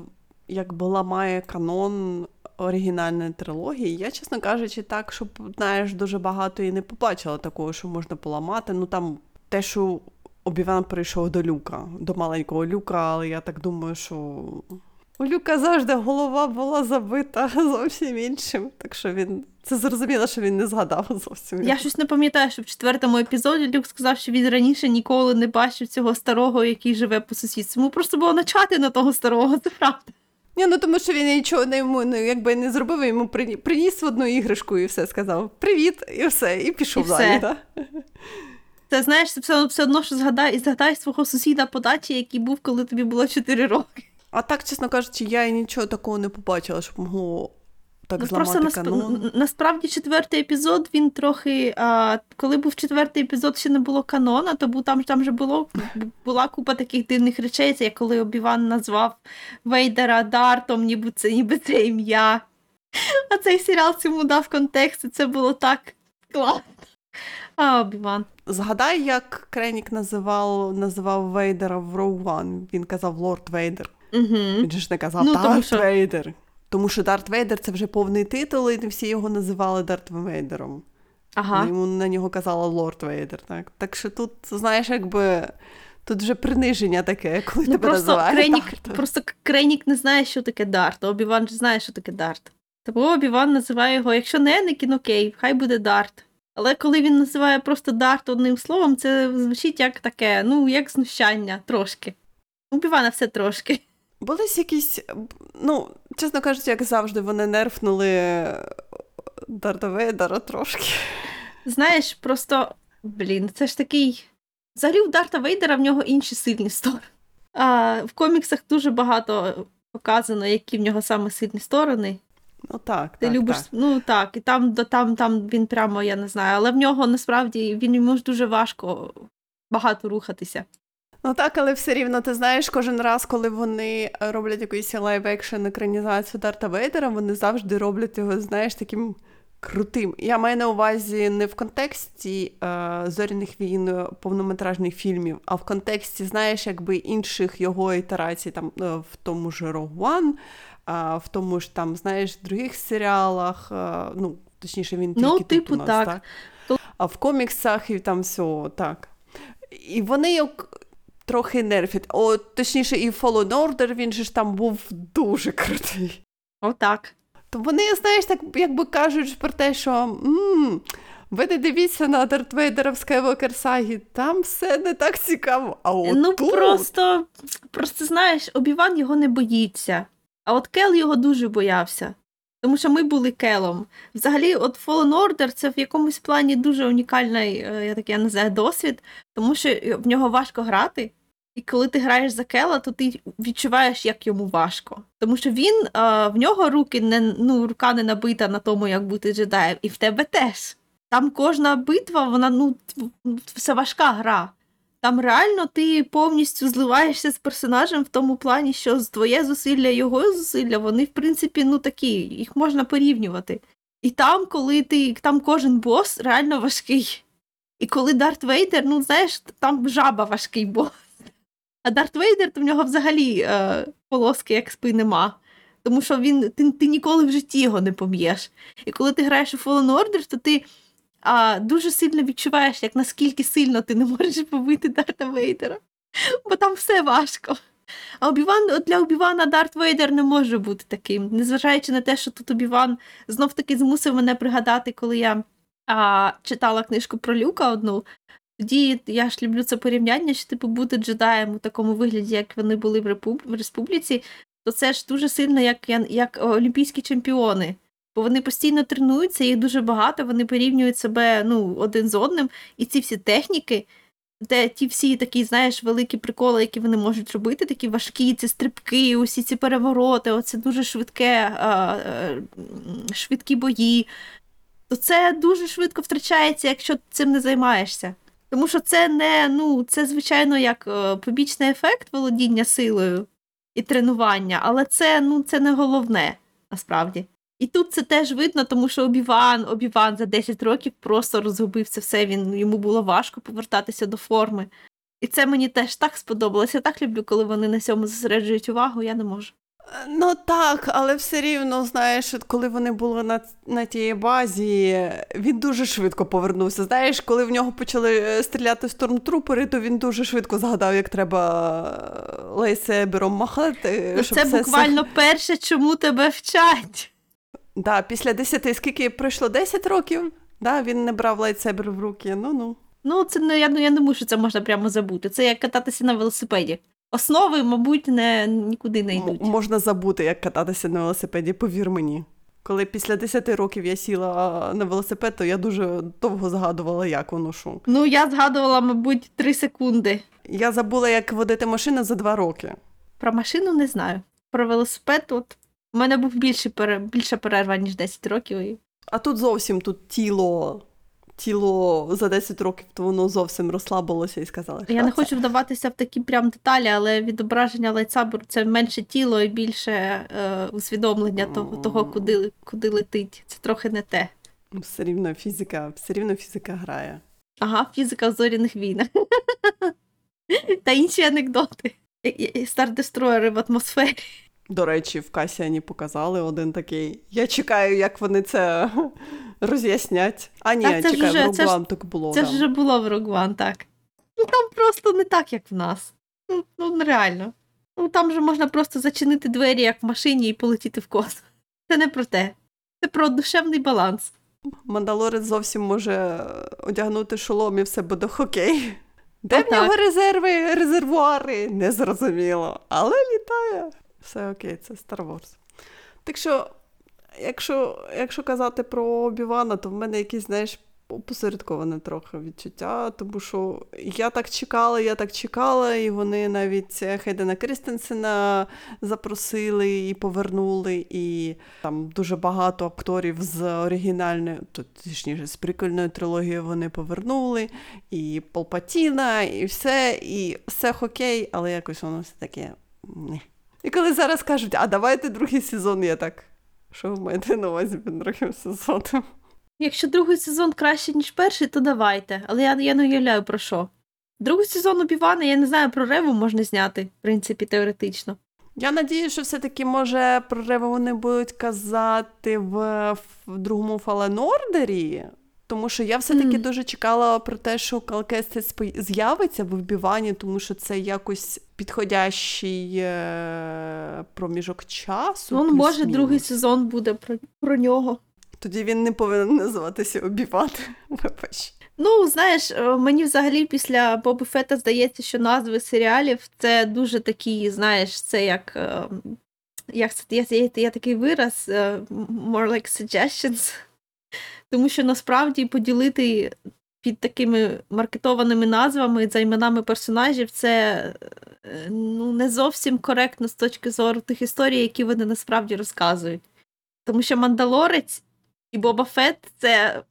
якби ламає канон оригінальної трилогії. Я, чесно кажучи, так, щоб знаєш, дуже багато і не побачила такого, що можна поламати. Ну там те, що Обіван прийшов до люка, до маленького люка, але я так думаю, що у Люка завжди голова була забита зовсім іншим. Так що він це зрозуміло, що він не згадав зовсім. Я щось не пам'ятаю, що в четвертому епізоді Люк сказав, що він раніше ніколи не бачив цього старого, який живе по сусідству. Йому просто було начати на того старого, це правда. Ні, ну тому що він нічого не йому ну, якби не зробив, йому приніс в одну іграшку і все сказав Привіт, і все, і пішов І далі. все. Да? Це знаєш, це все, все одно, що згадай, згадай свого сусіда по дачі, який був, коли тобі було 4 роки. А так, чесно кажучи, я і нічого такого не побачила, щоб могло так Ну, зламати насп... канон. насправді четвертий епізод він трохи. А, коли був четвертий епізод, ще не було канона, то був там, там же було була купа таких дивних речей, це як коли Обіван назвав Вейдера Дартом, ніби це ніби це ім'я. А цей серіал цьому дав контекст, і це було так класно. А, Обіван. Згадай, як Кренік називав, називав Вейдера в One. Він казав Лорд Вейдер. Угу. Він же ж не казав Ну, Дарт тому що- Вейдер. Тому що Дарт Вейдер це вже повний титул, і не всі його називали Дарт Вейдером. Ага. Йому на нього казала Лорд Вейдер. Так, так що тут, знаєш, якби тут вже приниження таке, коли Ну, тебе просто називають Кренік, Дартом. просто Кренік не знає, що таке Дарт, а Обіван ж знає, що таке Дарт. Тому Обіван називає його, якщо не Енекін, окей, хай буде Дарт. Але коли він називає просто Дарт одним словом, це звучить як таке, ну, як знущання, трошки. У Обівана все трошки. Були якісь, ну, чесно кажучи, як завжди, вони нерфнули Дарта Вейдера трошки. Знаєш, просто, блін, це ж такий. Взагалі, у Дарта Вейдера в нього інші сильні сторони. А, в коміксах дуже багато показано, які в нього саме сильні сторони. Ну так, Ти так, любиш, так. ну так, і там, там, там він прямо, я не знаю, але в нього насправді він йому ж дуже важко багато рухатися. Ну так, але все рівно, ти знаєш, кожен раз, коли вони е, роблять якусь live-action екранізацію Дарта Вейдера, вони завжди роблять його, знаєш, таким крутим. Я маю на увазі не в контексті е, зоряних війн е, повнометражних фільмів, а в контексті, знаєш, якби інших його ітерацій, там е, в тому ж Rogue One, а в тому ж там, знаєш, других серіалах, е, ну, точніше, він тільки Ну, тут типу, у нас, так. так. А в коміксах і там все так. І вони як трохи нерфять. О, точніше, і Fallen Order, він же ж там був дуже крутий. Отак. То вони, знаєш, так якби кажуть про те, що м ви не дивіться на Дарт Вейдера в Skywalker Сагі, там все не так цікаво. А от ну тут... просто, просто знаєш, Обіван його не боїться. А от Кел його дуже боявся. Тому що ми були Келом. Взагалі, от Fallen Order це в якомусь плані дуже унікальний, е, я так я не знаю, досвід, тому що в нього важко грати. І коли ти граєш за Кела, то ти відчуваєш, як йому важко. Тому що він е, в нього руки не ну, рука не набита на тому, як бути джедаєм, і в тебе теж. Там кожна битва, вона ну все важка гра. Там реально ти повністю зливаєшся з персонажем в тому плані, що твоє зусилля його зусилля, вони, в принципі, ну такі, їх можна порівнювати. І там, коли ти там кожен бос реально важкий. І коли Дарт Вейдер, ну знаєш, там жаба важкий бос. А Дарт Вейдер, то в нього взагалі е, полоски як спи нема. Тому що він, ти, ти ніколи в житті його не поб'єш. І коли ти граєш у Fallen Order, то ти а, дуже сильно відчуваєш, як наскільки сильно ти не можеш побити Дарта Вейдера. Бо там все важко. А Обіван для Обівана Дарт Вейдер не може бути таким. Незважаючи на те, що тут Обіван знов таки змусив мене пригадати, коли я а, читала книжку про Люка одну. Тоді я ж люблю це порівняння, що типу бути джедаєм у такому вигляді, як вони були в, Репуб... в республіці, то це ж дуже сильно як, як олімпійські чемпіони. Бо вони постійно тренуються, їх дуже багато, вони порівнюють себе ну, один з одним. І ці всі техніки, де ті всі такі, знаєш, великі приколи, які вони можуть робити, такі важкі, ці стрибки, усі ці перевороти, оце дуже швидке, швидкі бої, то це дуже швидко втрачається, якщо цим не займаєшся. Тому що це не, ну, це, звичайно, як побічний ефект володіння силою. і тренування, але це, ну, це не головне насправді. І тут це теж видно, тому що Обіван, Обіван за 10 років просто розгубився все. Він йому було важко повертатися до форми. І це мені теж так сподобалося. Я так люблю, коли вони на цьому зосереджують увагу, я не можу. Ну так, але все рівно, знаєш, коли вони були на, на тій базі, він дуже швидко повернувся. Знаєш, коли в нього почали е, стріляти стормтрупери, то він дуже швидко згадав, як треба е, лейсебером махати. Ну, щоб це все- буквально перше, чому тебе вчать. Да, після 10, скільки пройшло 10 років, да, він не брав лайтсебер в руки. Ну ну. Ну, це не я, ну, я не думаю, що це можна прямо забути. Це як кататися на велосипеді. Основи, мабуть, не, нікуди не М- йдуть. можна забути, як кататися на велосипеді, повір мені. Коли після 10 років я сіла на велосипед, то я дуже довго згадувала, як воно що. Ну, я згадувала, мабуть, три секунди. Я забула, як водити машину за два роки. Про машину не знаю. Про велосипед, от у мене був більший пере... більша перерва, ніж 10 років. А тут зовсім тут тіло. Тіло за 10 років, то воно зовсім розслабилося і сказала, що Я не це- хочу вдаватися в такі прям деталі, але відображення лайтсаберу це менше тіло і більше е, усвідомлення того, того куди, куди летить. Це трохи не те. Все рівно фізика, все рівно фізика грає. Ага, фізика в зоряних війнах. Та інші анекдоти. Стар-дестроєри в атмосфері. До речі, в Касіані показали один такий. Я чекаю, як вони це роз'яснять. А ні, Так, це чекаю, вже- в ж- Руглан так було. Це ж вже було в Rogue One, так. Ну там просто не так, як в нас. Ну, ну нереально. Ну там же можна просто зачинити двері, як в машині, і полетіти в космос. Це не про те. Це про душевний баланс. Мандалорець зовсім може е, одягнути шолом і все буде хокей. Де в нього резерви, резервуари? Незрозуміло. Але літає. Все окей, це Star Wars. Так що, якщо, якщо казати про Обівана, то в мене якісь, знаєш, опосередковане трохи відчуття, тому що я так чекала, я так чекала, і вони навіть Хейдена Крістенсена запросили і повернули, і там дуже багато акторів з оригінальної, то, точніше, з прикольної трилогії вони повернули, і Палпатіна, і все, і все окей, але якось воно все таке. І коли зараз кажуть, а давайте другий сезон, я так. Що ви маєте на увазі під другим сезоном? Якщо другий сезон краще, ніж перший, то давайте. Але я, я не уявляю про що. Другий сезон Обівана, я не знаю, про Реву можна зняти, в принципі, теоретично. Я надію, що все-таки може про Реву вони будуть казати в, в другому Фаленордері, тому що я все-таки Мгм. дуже чекала про те, що Калкестець з'явиться в Обівані, тому що це якось підходящий е, проміжок часу. Ну, може, другий сезон буде про, про нього. Тоді він не повинен називатися Обіван. Вибач. Ну, знаєш, е, мені взагалі після Боби Фета здається, що назви серіалів це дуже такі, знаєш, це як. е, Як це є, є, є такий вираз е, more like suggestions. Тому що насправді поділити під такими маркетованими назвами за іменами персонажів це е, ну, не зовсім коректно з точки зору тих історій, які вони насправді розказують. Тому що Мандалорець і Боба Фет це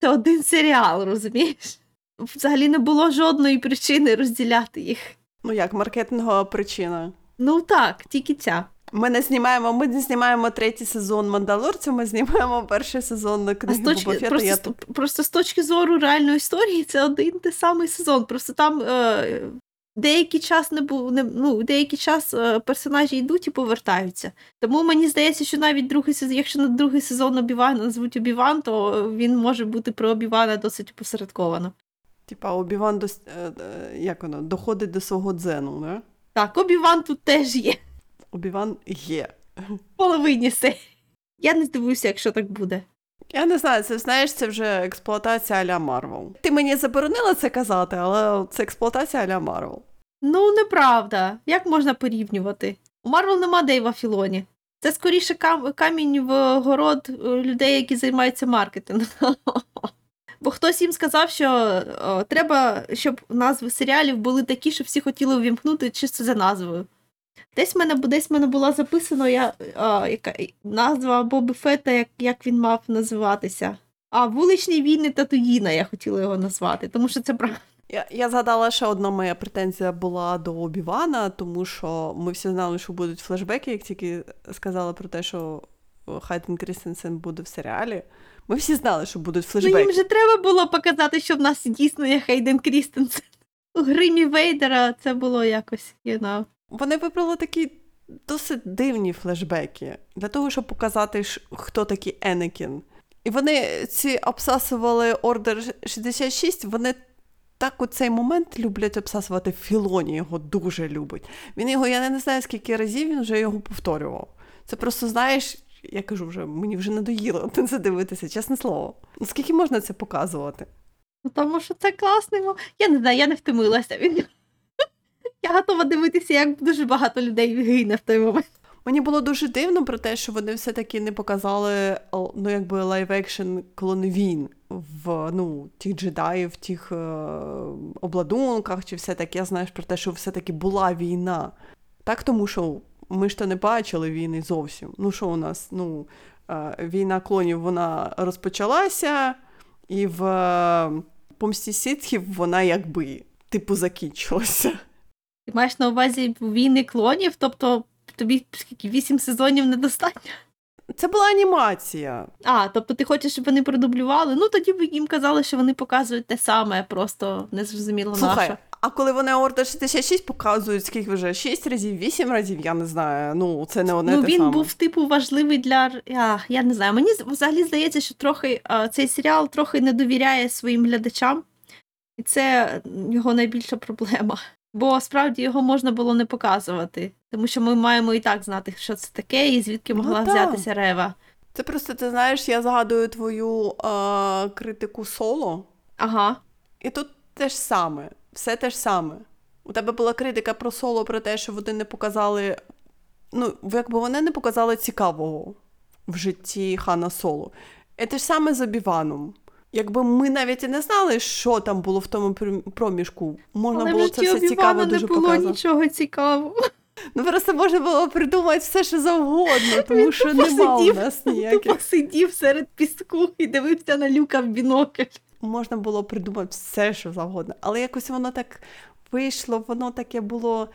це один серіал, розумієш? Взагалі не було жодної причини розділяти їх. Ну як, маркетингова причина. Ну так, тільки ця. Ми не знімаємо, ми не знімаємо третій сезон Мандалорця, ми знімаємо перший сезон книги Боба Фетта. просто, Я... просто з точки зору реальної історії це один той самий сезон. Просто там е, деякий час не був, не, ну, деякий час е, персонажі йдуть і повертаються. Тому мені здається, що навіть другий сезон, якщо на другий сезон Обівана назвуть Обіван, то він може бути про Обівана досить опосередковано. Типа Обіван до... е, е, як воно, доходить до свого дзену, не? Так, Обіван тут теж є. Обіван є. в половині серії. Я не здивуюся, якщо так буде. Я не знаю, це знаєш, це вже експлуатація а-ля Марвел. Ти мені заборонила це казати, але це експлуатація а-ля Марвел. Ну, неправда. Як можна порівнювати? У Марвел нема Дейва Філоні. Це скоріше кам- камінь в город е, людей, які займаються маркетингом. Бо хтось їм сказав, що о, треба, щоб назви серіалів були такі, що всі хотіли увімкнути чисто за назвою. Десь в мене, десь в мене була записана я, а, яка, назва Боби Фета, як, як він мав називатися. А вуличні війни Татуїна я хотіла його назвати, тому що це правда. Я, я згадала, що одна моя претензія була до Обівана, тому що ми всі знали, що будуть флешбеки, як тільки сказали про те, що Хайден Крістенсен буде в серіалі. Ми всі знали, що будуть Ну флешбеки. їм же треба було показати, що в нас дійсно є Хейден Крістенсен. У гримі Вейдера це було якось, you know. Вони вибрали такі досить дивні флешбеки для того, щоб показати, хто такий Енекін. І вони ці обсасували Ордер 66, вони так у цей момент люблять обсасувати Філоні, його дуже любить. Він його, я не знаю, скільки разів він вже його повторював. Це просто, знаєш, я кажу вже, мені вже надоїло на це дивитися, чесне слово. Скільки можна це показувати? Ну, тому що це класний. Я не знаю, я не втомилася нього. Я готова дивитися, як дуже багато людей гине в той момент. Мені було дуже дивно про те, що вони все-таки не показали о, ну, якби лайв-екшн клон воїнів ну, тих джедаїв, в тих е, обладунках, чи все таке, знаєш, про те, що все-таки була війна. Так, тому що ми ж то не бачили війни зовсім. Ну, що у нас? Ну, е, війна клонів вона розпочалася, і в е, помсті ситхів вона якби типу закінчилася. Ти маєш на увазі війни клонів, тобто тобі скільки вісім сезонів недостатньо. Це була анімація. А, тобто ти хочеш, щоб вони продублювали? Ну тоді б їм казали, що вони показують те саме, просто незрозуміло Слухай, наше. а коли вони Ордер 66 показують, скільки вже 6 разів, 8 разів, я не знаю. Ну, це не одне Ну те він саме. був типу важливий для я, я не знаю. Мені взагалі здається, що трохи а, цей серіал трохи не довіряє своїм глядачам, і це його найбільша проблема. Бо справді його можна було не показувати, тому що ми маємо і так знати, що це таке, і звідки Ну, могла так. взятися Рева. Це просто, ти знаєш, я згадую твою е, критику соло, Ага. і тут те ж саме, все те ж саме. У тебе була критика про соло, про те, що вони не показали. Ну, якби вони не показали цікавого в житті Хана Соло. І те ж саме з Обіваном. Якби ми навіть і не знали, що там було в тому проміжку, можна Але було це все цікаво Обівана не було показати. нічого цікавого. Ну просто можна було придумати все, що завгодно, тому Він що нема у нас ніяких. Тупо сидів серед піску і дивився на люка в бінокль. Можна було придумати все, що завгодно. Але якось воно так вийшло, воно таке було.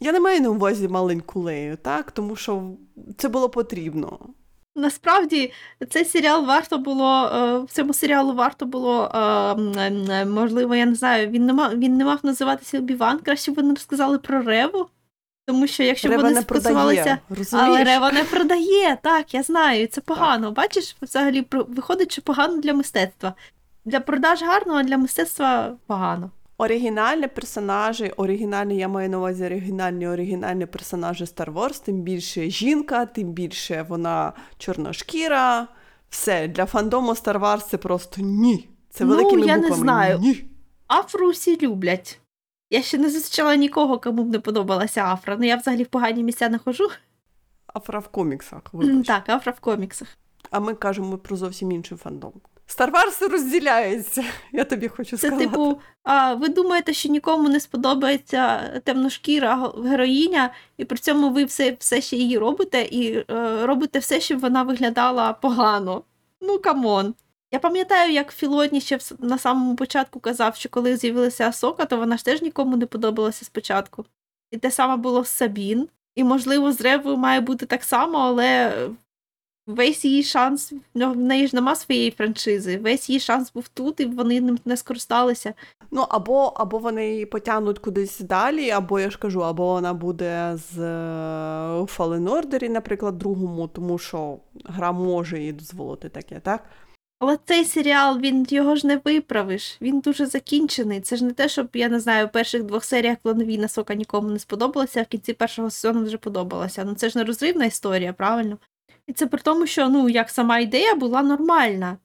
Я не маю на увазі маленьку лею, так? Тому що це було потрібно. Насправді цей серіал варто було е, в цьому серіалу варто було е, е, можливо, я не знаю. Він не мав він не мав називатися Обіван. Краще б вони розказали про Реву. Тому що якщо Рева вони не спосувалися, але Рева не продає. Так, я знаю, це погано. Бачиш, взагалі виходить, що погано для мистецтва. Для продаж гарно, а для мистецтва погано. Оригінальні персонажі, оригінальні, я маю на увазі оригінальні оригінальні персонажі Star Wars, тим більше жінка, тим більше вона чорношкіра. Все, для фандому Star Wars це просто ні. Це Ну, великими я не знаю. Ні. Афру всі люблять. Я ще не зустрічала нікого, кому б не подобалася Афра. Ну я взагалі в погані місця не хожу. Афра в коміксах, вибач. Так, Афра в коміксах. А ми кажемо про зовсім інший фандом. Star Wars розділяється, я тобі хочу сказати. Це типу, а ви думаєте, що нікому не сподобається темношкіра героїня, і при цьому ви все, все ще її робите, і е, робите все, щоб вона виглядала погано. Ну come on. Я пам'ятаю, як Філоні ще на самому початку казав, що коли з'явилася Асока, то вона ж теж нікому не подобалася спочатку. І те саме було з Сабін. І, можливо, з Ревою має бути так само, але весь її шанс, в неї ж нема своєї франшизи. Весь її шанс був тут, і вони ним не скористалися. Ну, або, або вони її потягнуть кудись далі, або я ж кажу, або вона буде з е, Fallen Order, наприклад, другому, тому що гра може їй дозволити таке, так? Але цей серіал він його ж не виправиш. Він дуже закінчений. Це ж не те, щоб я не знаю, в перших двох серіях клонові сока нікому не сподобалася, а в кінці першого сезону вже подобалася. Ну це ж не розривна історія, правильно? І це при тому, що ну як сама ідея була нормальна.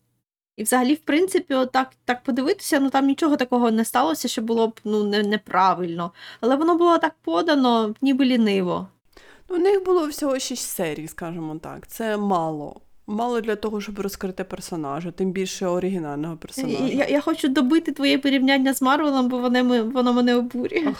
І взагалі, в принципі, отак так подивитися, ну там нічого такого не сталося, що було б ну не, неправильно. Але воно було так подано, ніби ліниво. Ну, у них було всього шість серій, скажімо так. Це мало. Мало для того, щоб розкрити персонажа, тим більше оригінального персонажа. Я, я хочу добити твоє порівняння з Марвелом, бо вони, ми- воно мене обурює.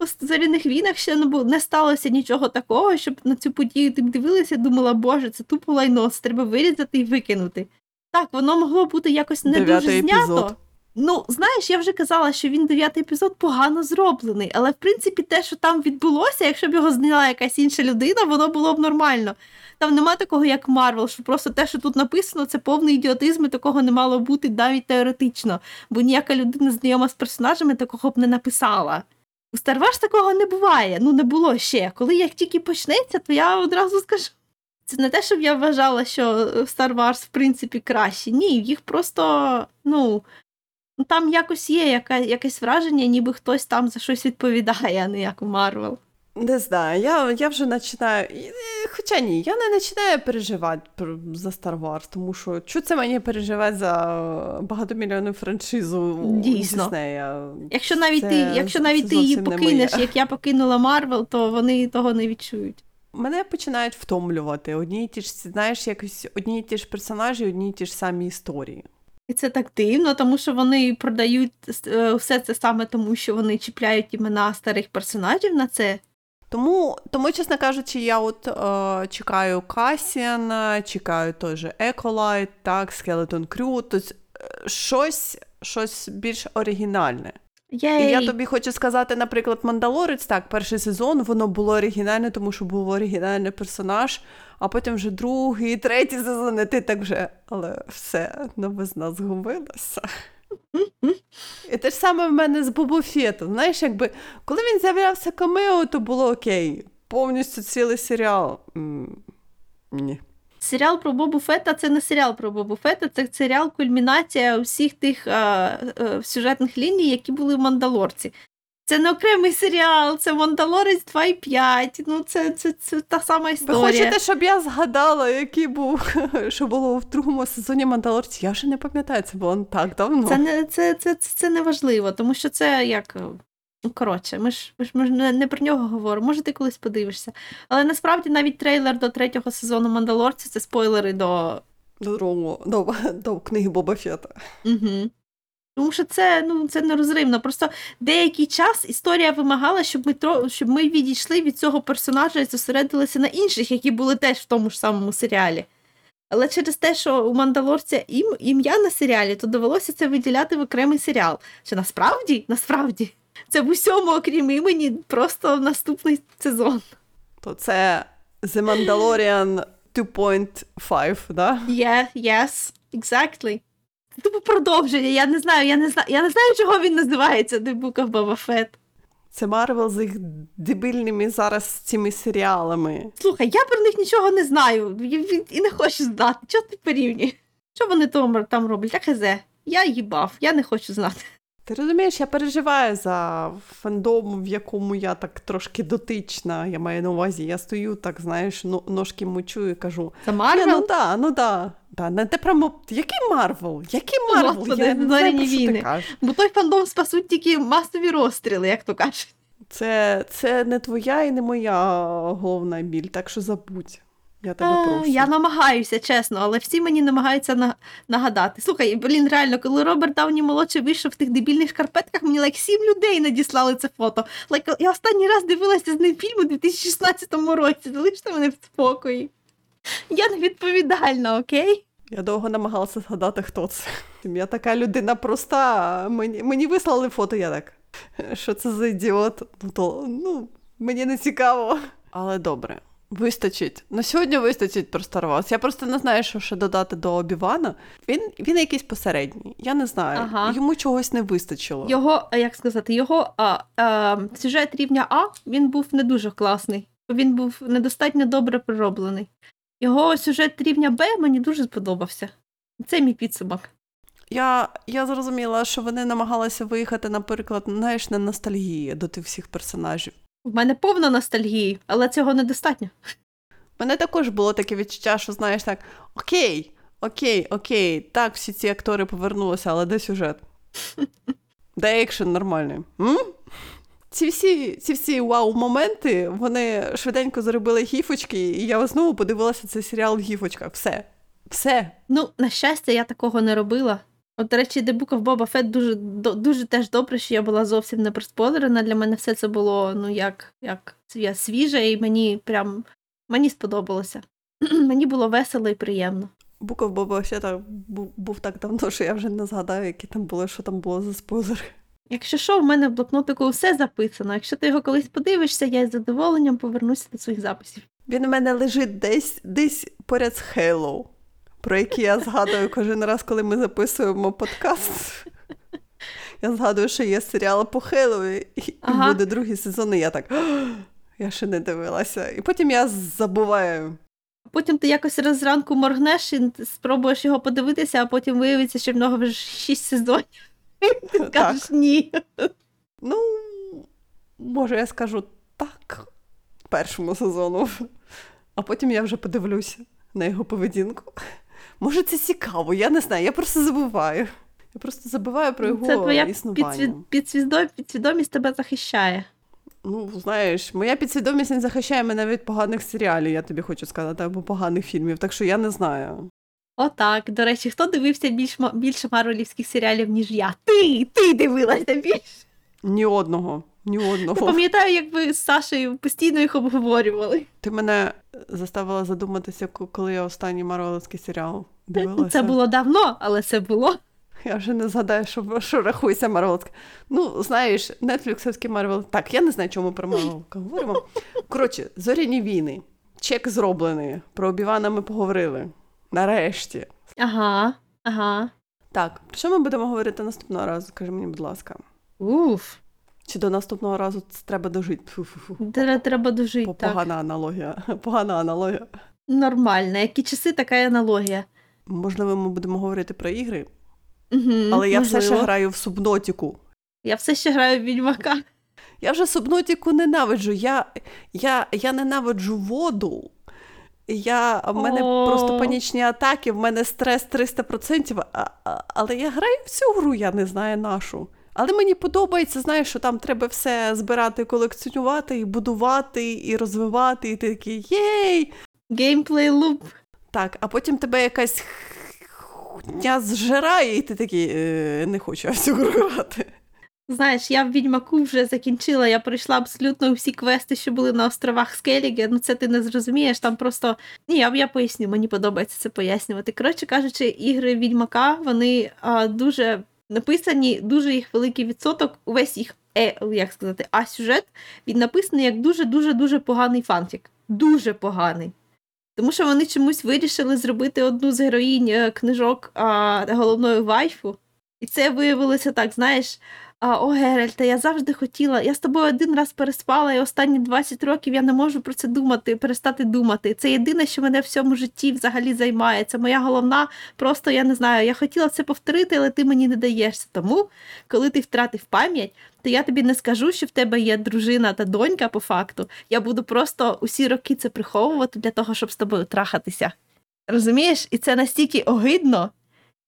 У зоряних війнах ще не було не сталося нічого такого, щоб на цю подію ти дивилася і думала, боже, це тупо лайно, це треба вирізати і викинути. Так, воно могло бути якось не Дев'ятий дуже знято. епізод. Ну, знаєш, я вже казала, що він дев'ятий епізод погано зроблений, але в принципі те, що там відбулося, якщо б його зняла якась інша людина, воно було б нормально. Там нема такого, як Марвел, що просто те, що тут написано, це повний ідіотизм, і такого не мало бути навіть теоретично, бо ніяка людина знайома з персонажами такого б не написала. У Star Wars такого не буває, ну не було ще. Коли як тільки почнеться, то я одразу скажу. Це не те, щоб я вважала, що Star Wars, в принципі, краще. Ні, їх просто, ну, ну, там якось є яка, якесь враження, ніби хтось там за щось відповідає, а не як у Марвел. Не знаю, я, я вже починаю. Хоча ні, я не починаю переживати за Star Wars, тому що що це мені переживати за багатомільйонну франшизу Дійсно. Диснея? Якщо навіть Це- ти, якщо навіть це ти її покинеш, як я покинула Марвел, то вони того не відчують. Мене починають втомлювати. Одні і ті ж, знаєш, якось одні і ті ж персонажі, одні і ті ж самі історії. І це так дивно, тому що вони продають е, все це саме тому, що вони чіпляють імена старих персонажів на це. Тому, тому, чесно кажучи, я от е, чекаю Касіана, чекаю той же Acolyte, так, Skeleton Crew, тобто е, щось, щось більш оригінальне. Єй. І я тобі хочу сказати, наприклад, Мандалорець, так, перший сезон воно було оригінальне, тому що був оригінальний персонаж, а потім вже другий, третій сезон, і ти так вже, але все, новизна згубилася. І те ж саме в мене з Бобофетом. Знаєш, якби коли він з'являвся камео, то було окей. Повністю цілий серіал. Ні. Серіал про Бобу Фета це не серіал про Бобу Фета, це серіал кульмінація всіх тих а, а, сюжетних ліній, які були в Мандалорці. Це не окремий серіал, це Мандалорець 2,5. Ну, це, це, це та сама історія. Ви хочете, щоб я згадала, який був, що було в другому сезоні Мандалорці? Я вже не пам'ятаю, це було так давно. Це не це, це, це, це не важливо, тому що це як. Ну, коротше, ми ж, ми ж, ми ж не, не про нього говоримо. Може, ти колись подивишся. Але насправді навіть трейлер до третього сезону Мандалорці це спойлери до. До другого, до, до книги Боба Фета. Угу. Тому що це, ну, це нерозривно. Просто деякий час історія вимагала, щоб ми, тро... щоб ми відійшли від цього персонажа і зосередилися на інших, які були теж в тому ж самому серіалі. Але через те, що у Мандалорця ім... ім'я на серіалі, то довелося це виділяти в окремий серіал. Що насправді, насправді, це в усьому, окрім імені, просто наступний сезон. То це The Mandalorian 2.5, да? Yeah, yes, exactly. Тупо продовження. Я не знаю, я не знаю, я не знаю, чого він називається The Book of Boba Fett. Це Марвел з їх дебільними зараз цими серіалами. Слухай, я про них нічого не знаю і, не хочу знати. Чого ти порівнюєш? Що вони там роблять? Я хезе. Я їбав, я не хочу знати. Ти розумієш, я переживаю за фандом, в якому я так трошки дотична. Я маю на увазі, я стою так, знаєш, ножки мочу і кажу: «Це Марвел? ну да, ну да. Да, не те прямо. Який Марвел? Який Марвел? Господи, я не знаю, що ти кажеш. Бо той фандом спасуть тільки масові розстріли, як то кажуть. Це, це не твоя і не моя головна біль, так що забудь. Я тебе А, прошу. Я намагаюся, чесно, але всі мені намагаються на- нагадати. Слухай, блін, реально, коли Роберт Дауні молодший вийшов в тих дебільних шкарпетках, мені лайк сім людей надіслали це фото. Лайк, я останній раз дивилася з ним фільм у 2016 році. Залиште мене в спокої. Я невідповідальна, окей? Я довго намагалася згадати, хто це. Я така людина проста. Мені, мені вислали фото, я так. Що це за ідіот? Ну, то, ну, мені не цікаво. Але добре, вистачить. На сьогодні вистачить про Star Wars. Я просто не знаю, що ще додати до Обівана. Він, він якийсь посередній. Я не знаю. Ага. Йому чогось не вистачило. Його, як сказати, його а, а, сюжет рівня А він був не дуже класний. Він був недостатньо добре пророблений. Його сюжет рівня Б мені дуже сподобався. Це мій підсумок. Я, я зрозуміла, що вони намагалися виїхати, наприклад, знаєш, на ностальгії до тих всіх персонажів. В мене повно ностальгії, але цього недостатньо. У мене також було таке відчуття, що знаєш так: окей, окей, окей, так, всі ці актори повернулися, але де сюжет? Де екшен нормальний? М? Ці всі, ці всі вау-моменти, вони швиденько зробили гіфочки, і я знову подивилася цей серіал в гіфочках. Все. Все. Ну, на щастя, я такого не робила. От, до речі, The Book of Boba Fett дуже, до- дуже теж добре, що я була зовсім не проспойлерена. Для мене все це було ну як, як свіже, і мені прям мені сподобалося. мені було весело і приємно. Буков Боба ще так був, був так давно, що я вже не згадаю, які там були, що там було за спойлери. Якщо що, в мене в блокнотику все записано. Якщо ти його колись подивишся, я з задоволенням повернуся до своїх записів. Він у мене лежить десь десь поряд з Halo, про який я згадую кожен раз, коли ми записуємо подкаст. Я згадую, що є серіал по Halo, і, Ага. буде другий сезон, і я так. Я ще не дивилася. І потім я забуваю. Потім ти якось раз зранку моргнеш і спробуєш його подивитися, а потім виявиться, що в нього вже шість сезонів. Ти Так. скажеш ні. Ну, може, я скажу так першому сезону, а потім я вже подивлюся на його поведінку. Може, це цікаво, я не знаю, я просто забуваю. Я просто забуваю про його Це твоя існування. підсвід... підсвідом... підсвідомість тебе захищає. Ну, знаєш, моя підсвідомість не захищає мене від поганих серіалів, я тобі хочу сказати, або поганих фільмів, так що я не знаю. Отак. До речі, хто дивився більш... більше марвелівських серіалів, ніж я? Ти! Ти дивилася більше. Ні одного, ні одного. Пам'ятаю, як ви з Сашею постійно їх обговорювали. Ти мене заставила задуматися, коли я останній марвеловський серіал дивилася. Це було давно, але це було. Я вже не згадаю, що, що рахується Марвелська. Ну, знаєш, нетфліксовський Марвел. Так, я не знаю, чому про Марвел говоримо. Коротше, зоряні війни. Check зроблений. Про Обівана ми поговорили. Нарешті. Ага, ага. Так, про що ми будемо говорити наступного разу? Скажи мені, будь ласка. Уф. Чи до наступного разу це треба дожити? Треба дожити. По- Так. Аналогія. Погана аналогія. Нормально. Які часи, така й аналогія. Можливо, ми будемо говорити про ігри, Угу, але я все ще граю в субнотіку. Я все ще граю в відьмака. Я вже субнотіку ненавиджу. Я, я, я ненавиджу воду. Я, в мене О. просто панічні атаки, в мене стрес 300%, а, а, але я граю в цю гру, я не знаю нашу. Але мені подобається, знаєш, що там треба все збирати, колекціонувати, і будувати, і розвивати, і ти такий єй! Геймплей луп. Так, а потім тебе якась хуйня зжирає, і ти такий е, не хочу гру грати. Знаєш, я в відьмаку вже закінчила. Я пройшла абсолютно всі квести, що були на островах Скеліге. Ну це ти не зрозумієш. Там просто ні, я, я поясню, мені подобається це пояснювати. Коротше кажучи, ігри відьмака вони а, дуже написані, дуже їх великий відсоток. Увесь їх е, як сказати, а сюжет він написаний як дуже дуже дуже поганий фанфік. Дуже поганий. Тому що вони чомусь вирішили зробити одну з героїнь е, книжок а, головною вайфу. І це виявилося так, знаєш. А, о, Геральта, я завжди хотіла. Я з тобою один раз переспала, і останні 20 років я не можу про це думати, перестати думати. Це єдине, що мене в всьому житті взагалі займає. Це моя головна, просто я не знаю. Я хотіла це повторити, але ти мені не даєшся. Тому, коли ти втратив пам'ять, то я тобі не скажу, що в тебе є дружина та донька по факту. Я буду просто усі роки це приховувати для того, щоб з тобою трахатися. Розумієш? І це настільки огидно.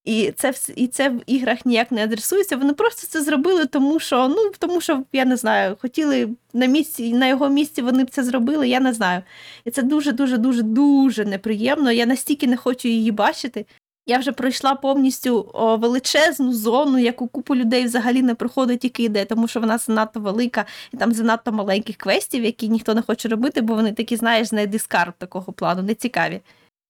І це і це в іграх ніяк не адресується. Вони просто це зробили, тому що ну тому, що я не знаю, хотіли на місці, на його місці вони б це зробили. Я не знаю. І це дуже, дуже, дуже, дуже неприємно. Я настільки не хочу її бачити. Я вже пройшла повністю о, величезну зону, яку купу людей взагалі не проходить, тільки йде, тому що вона занадто велика і там занадто маленьких квестів, які ніхто не хоче робити, бо вони такі, знаєш, знайди скарб такого плану, не цікаві.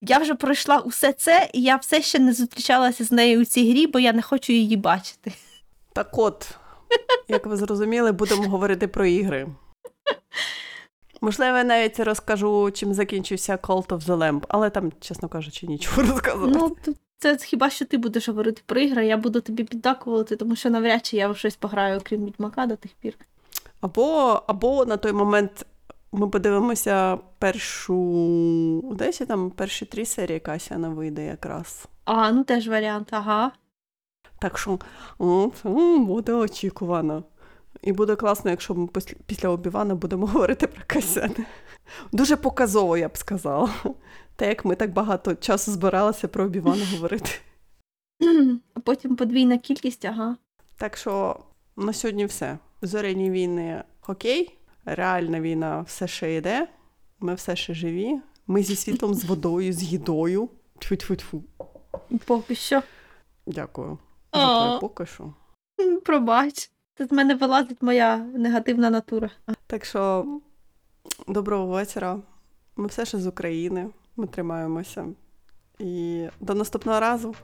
Я вже пройшла усе це, і я все ще не зустрічалася з нею у цій грі, бо я не хочу її бачити. Так от, як ви зрозуміли, будемо говорити про ігри. Можливо, я навіть розкажу, чим закінчився Cult of the Lamb, але там, чесно кажучи, нічого розказувати. Ну, це хіба що ти будеш говорити про ігри, я буду тобі піддакувати, тому що навряд чи я в щось пограю, окрім відьмака до тих пір. Або, або на той момент ми подивимося першу. Десь там перші три серії Касяна вийде якраз. А, ну теж варіант, ага. Так що от, м, буде очікувано. І буде класно, якщо ми після, після Обівана будемо говорити про Касяна. Дуже показово, я б сказала. Те, як ми так багато часу збиралися про Обівана говорити. А потім подвійна кількість, ага. Так що на сьогодні все. Зоряні війни окей, реальна війна все ще йде, ми все ще живі. Ми зі світлом, з водою, з їдою. Тьфу-тьфу-тьфу. Поки що. Дякую. За поки що. Пробач. Це з мене вилазить моя негативна натура. Так що доброго вечора. Ми все ще з України. Ми тримаємося. І до наступного разу.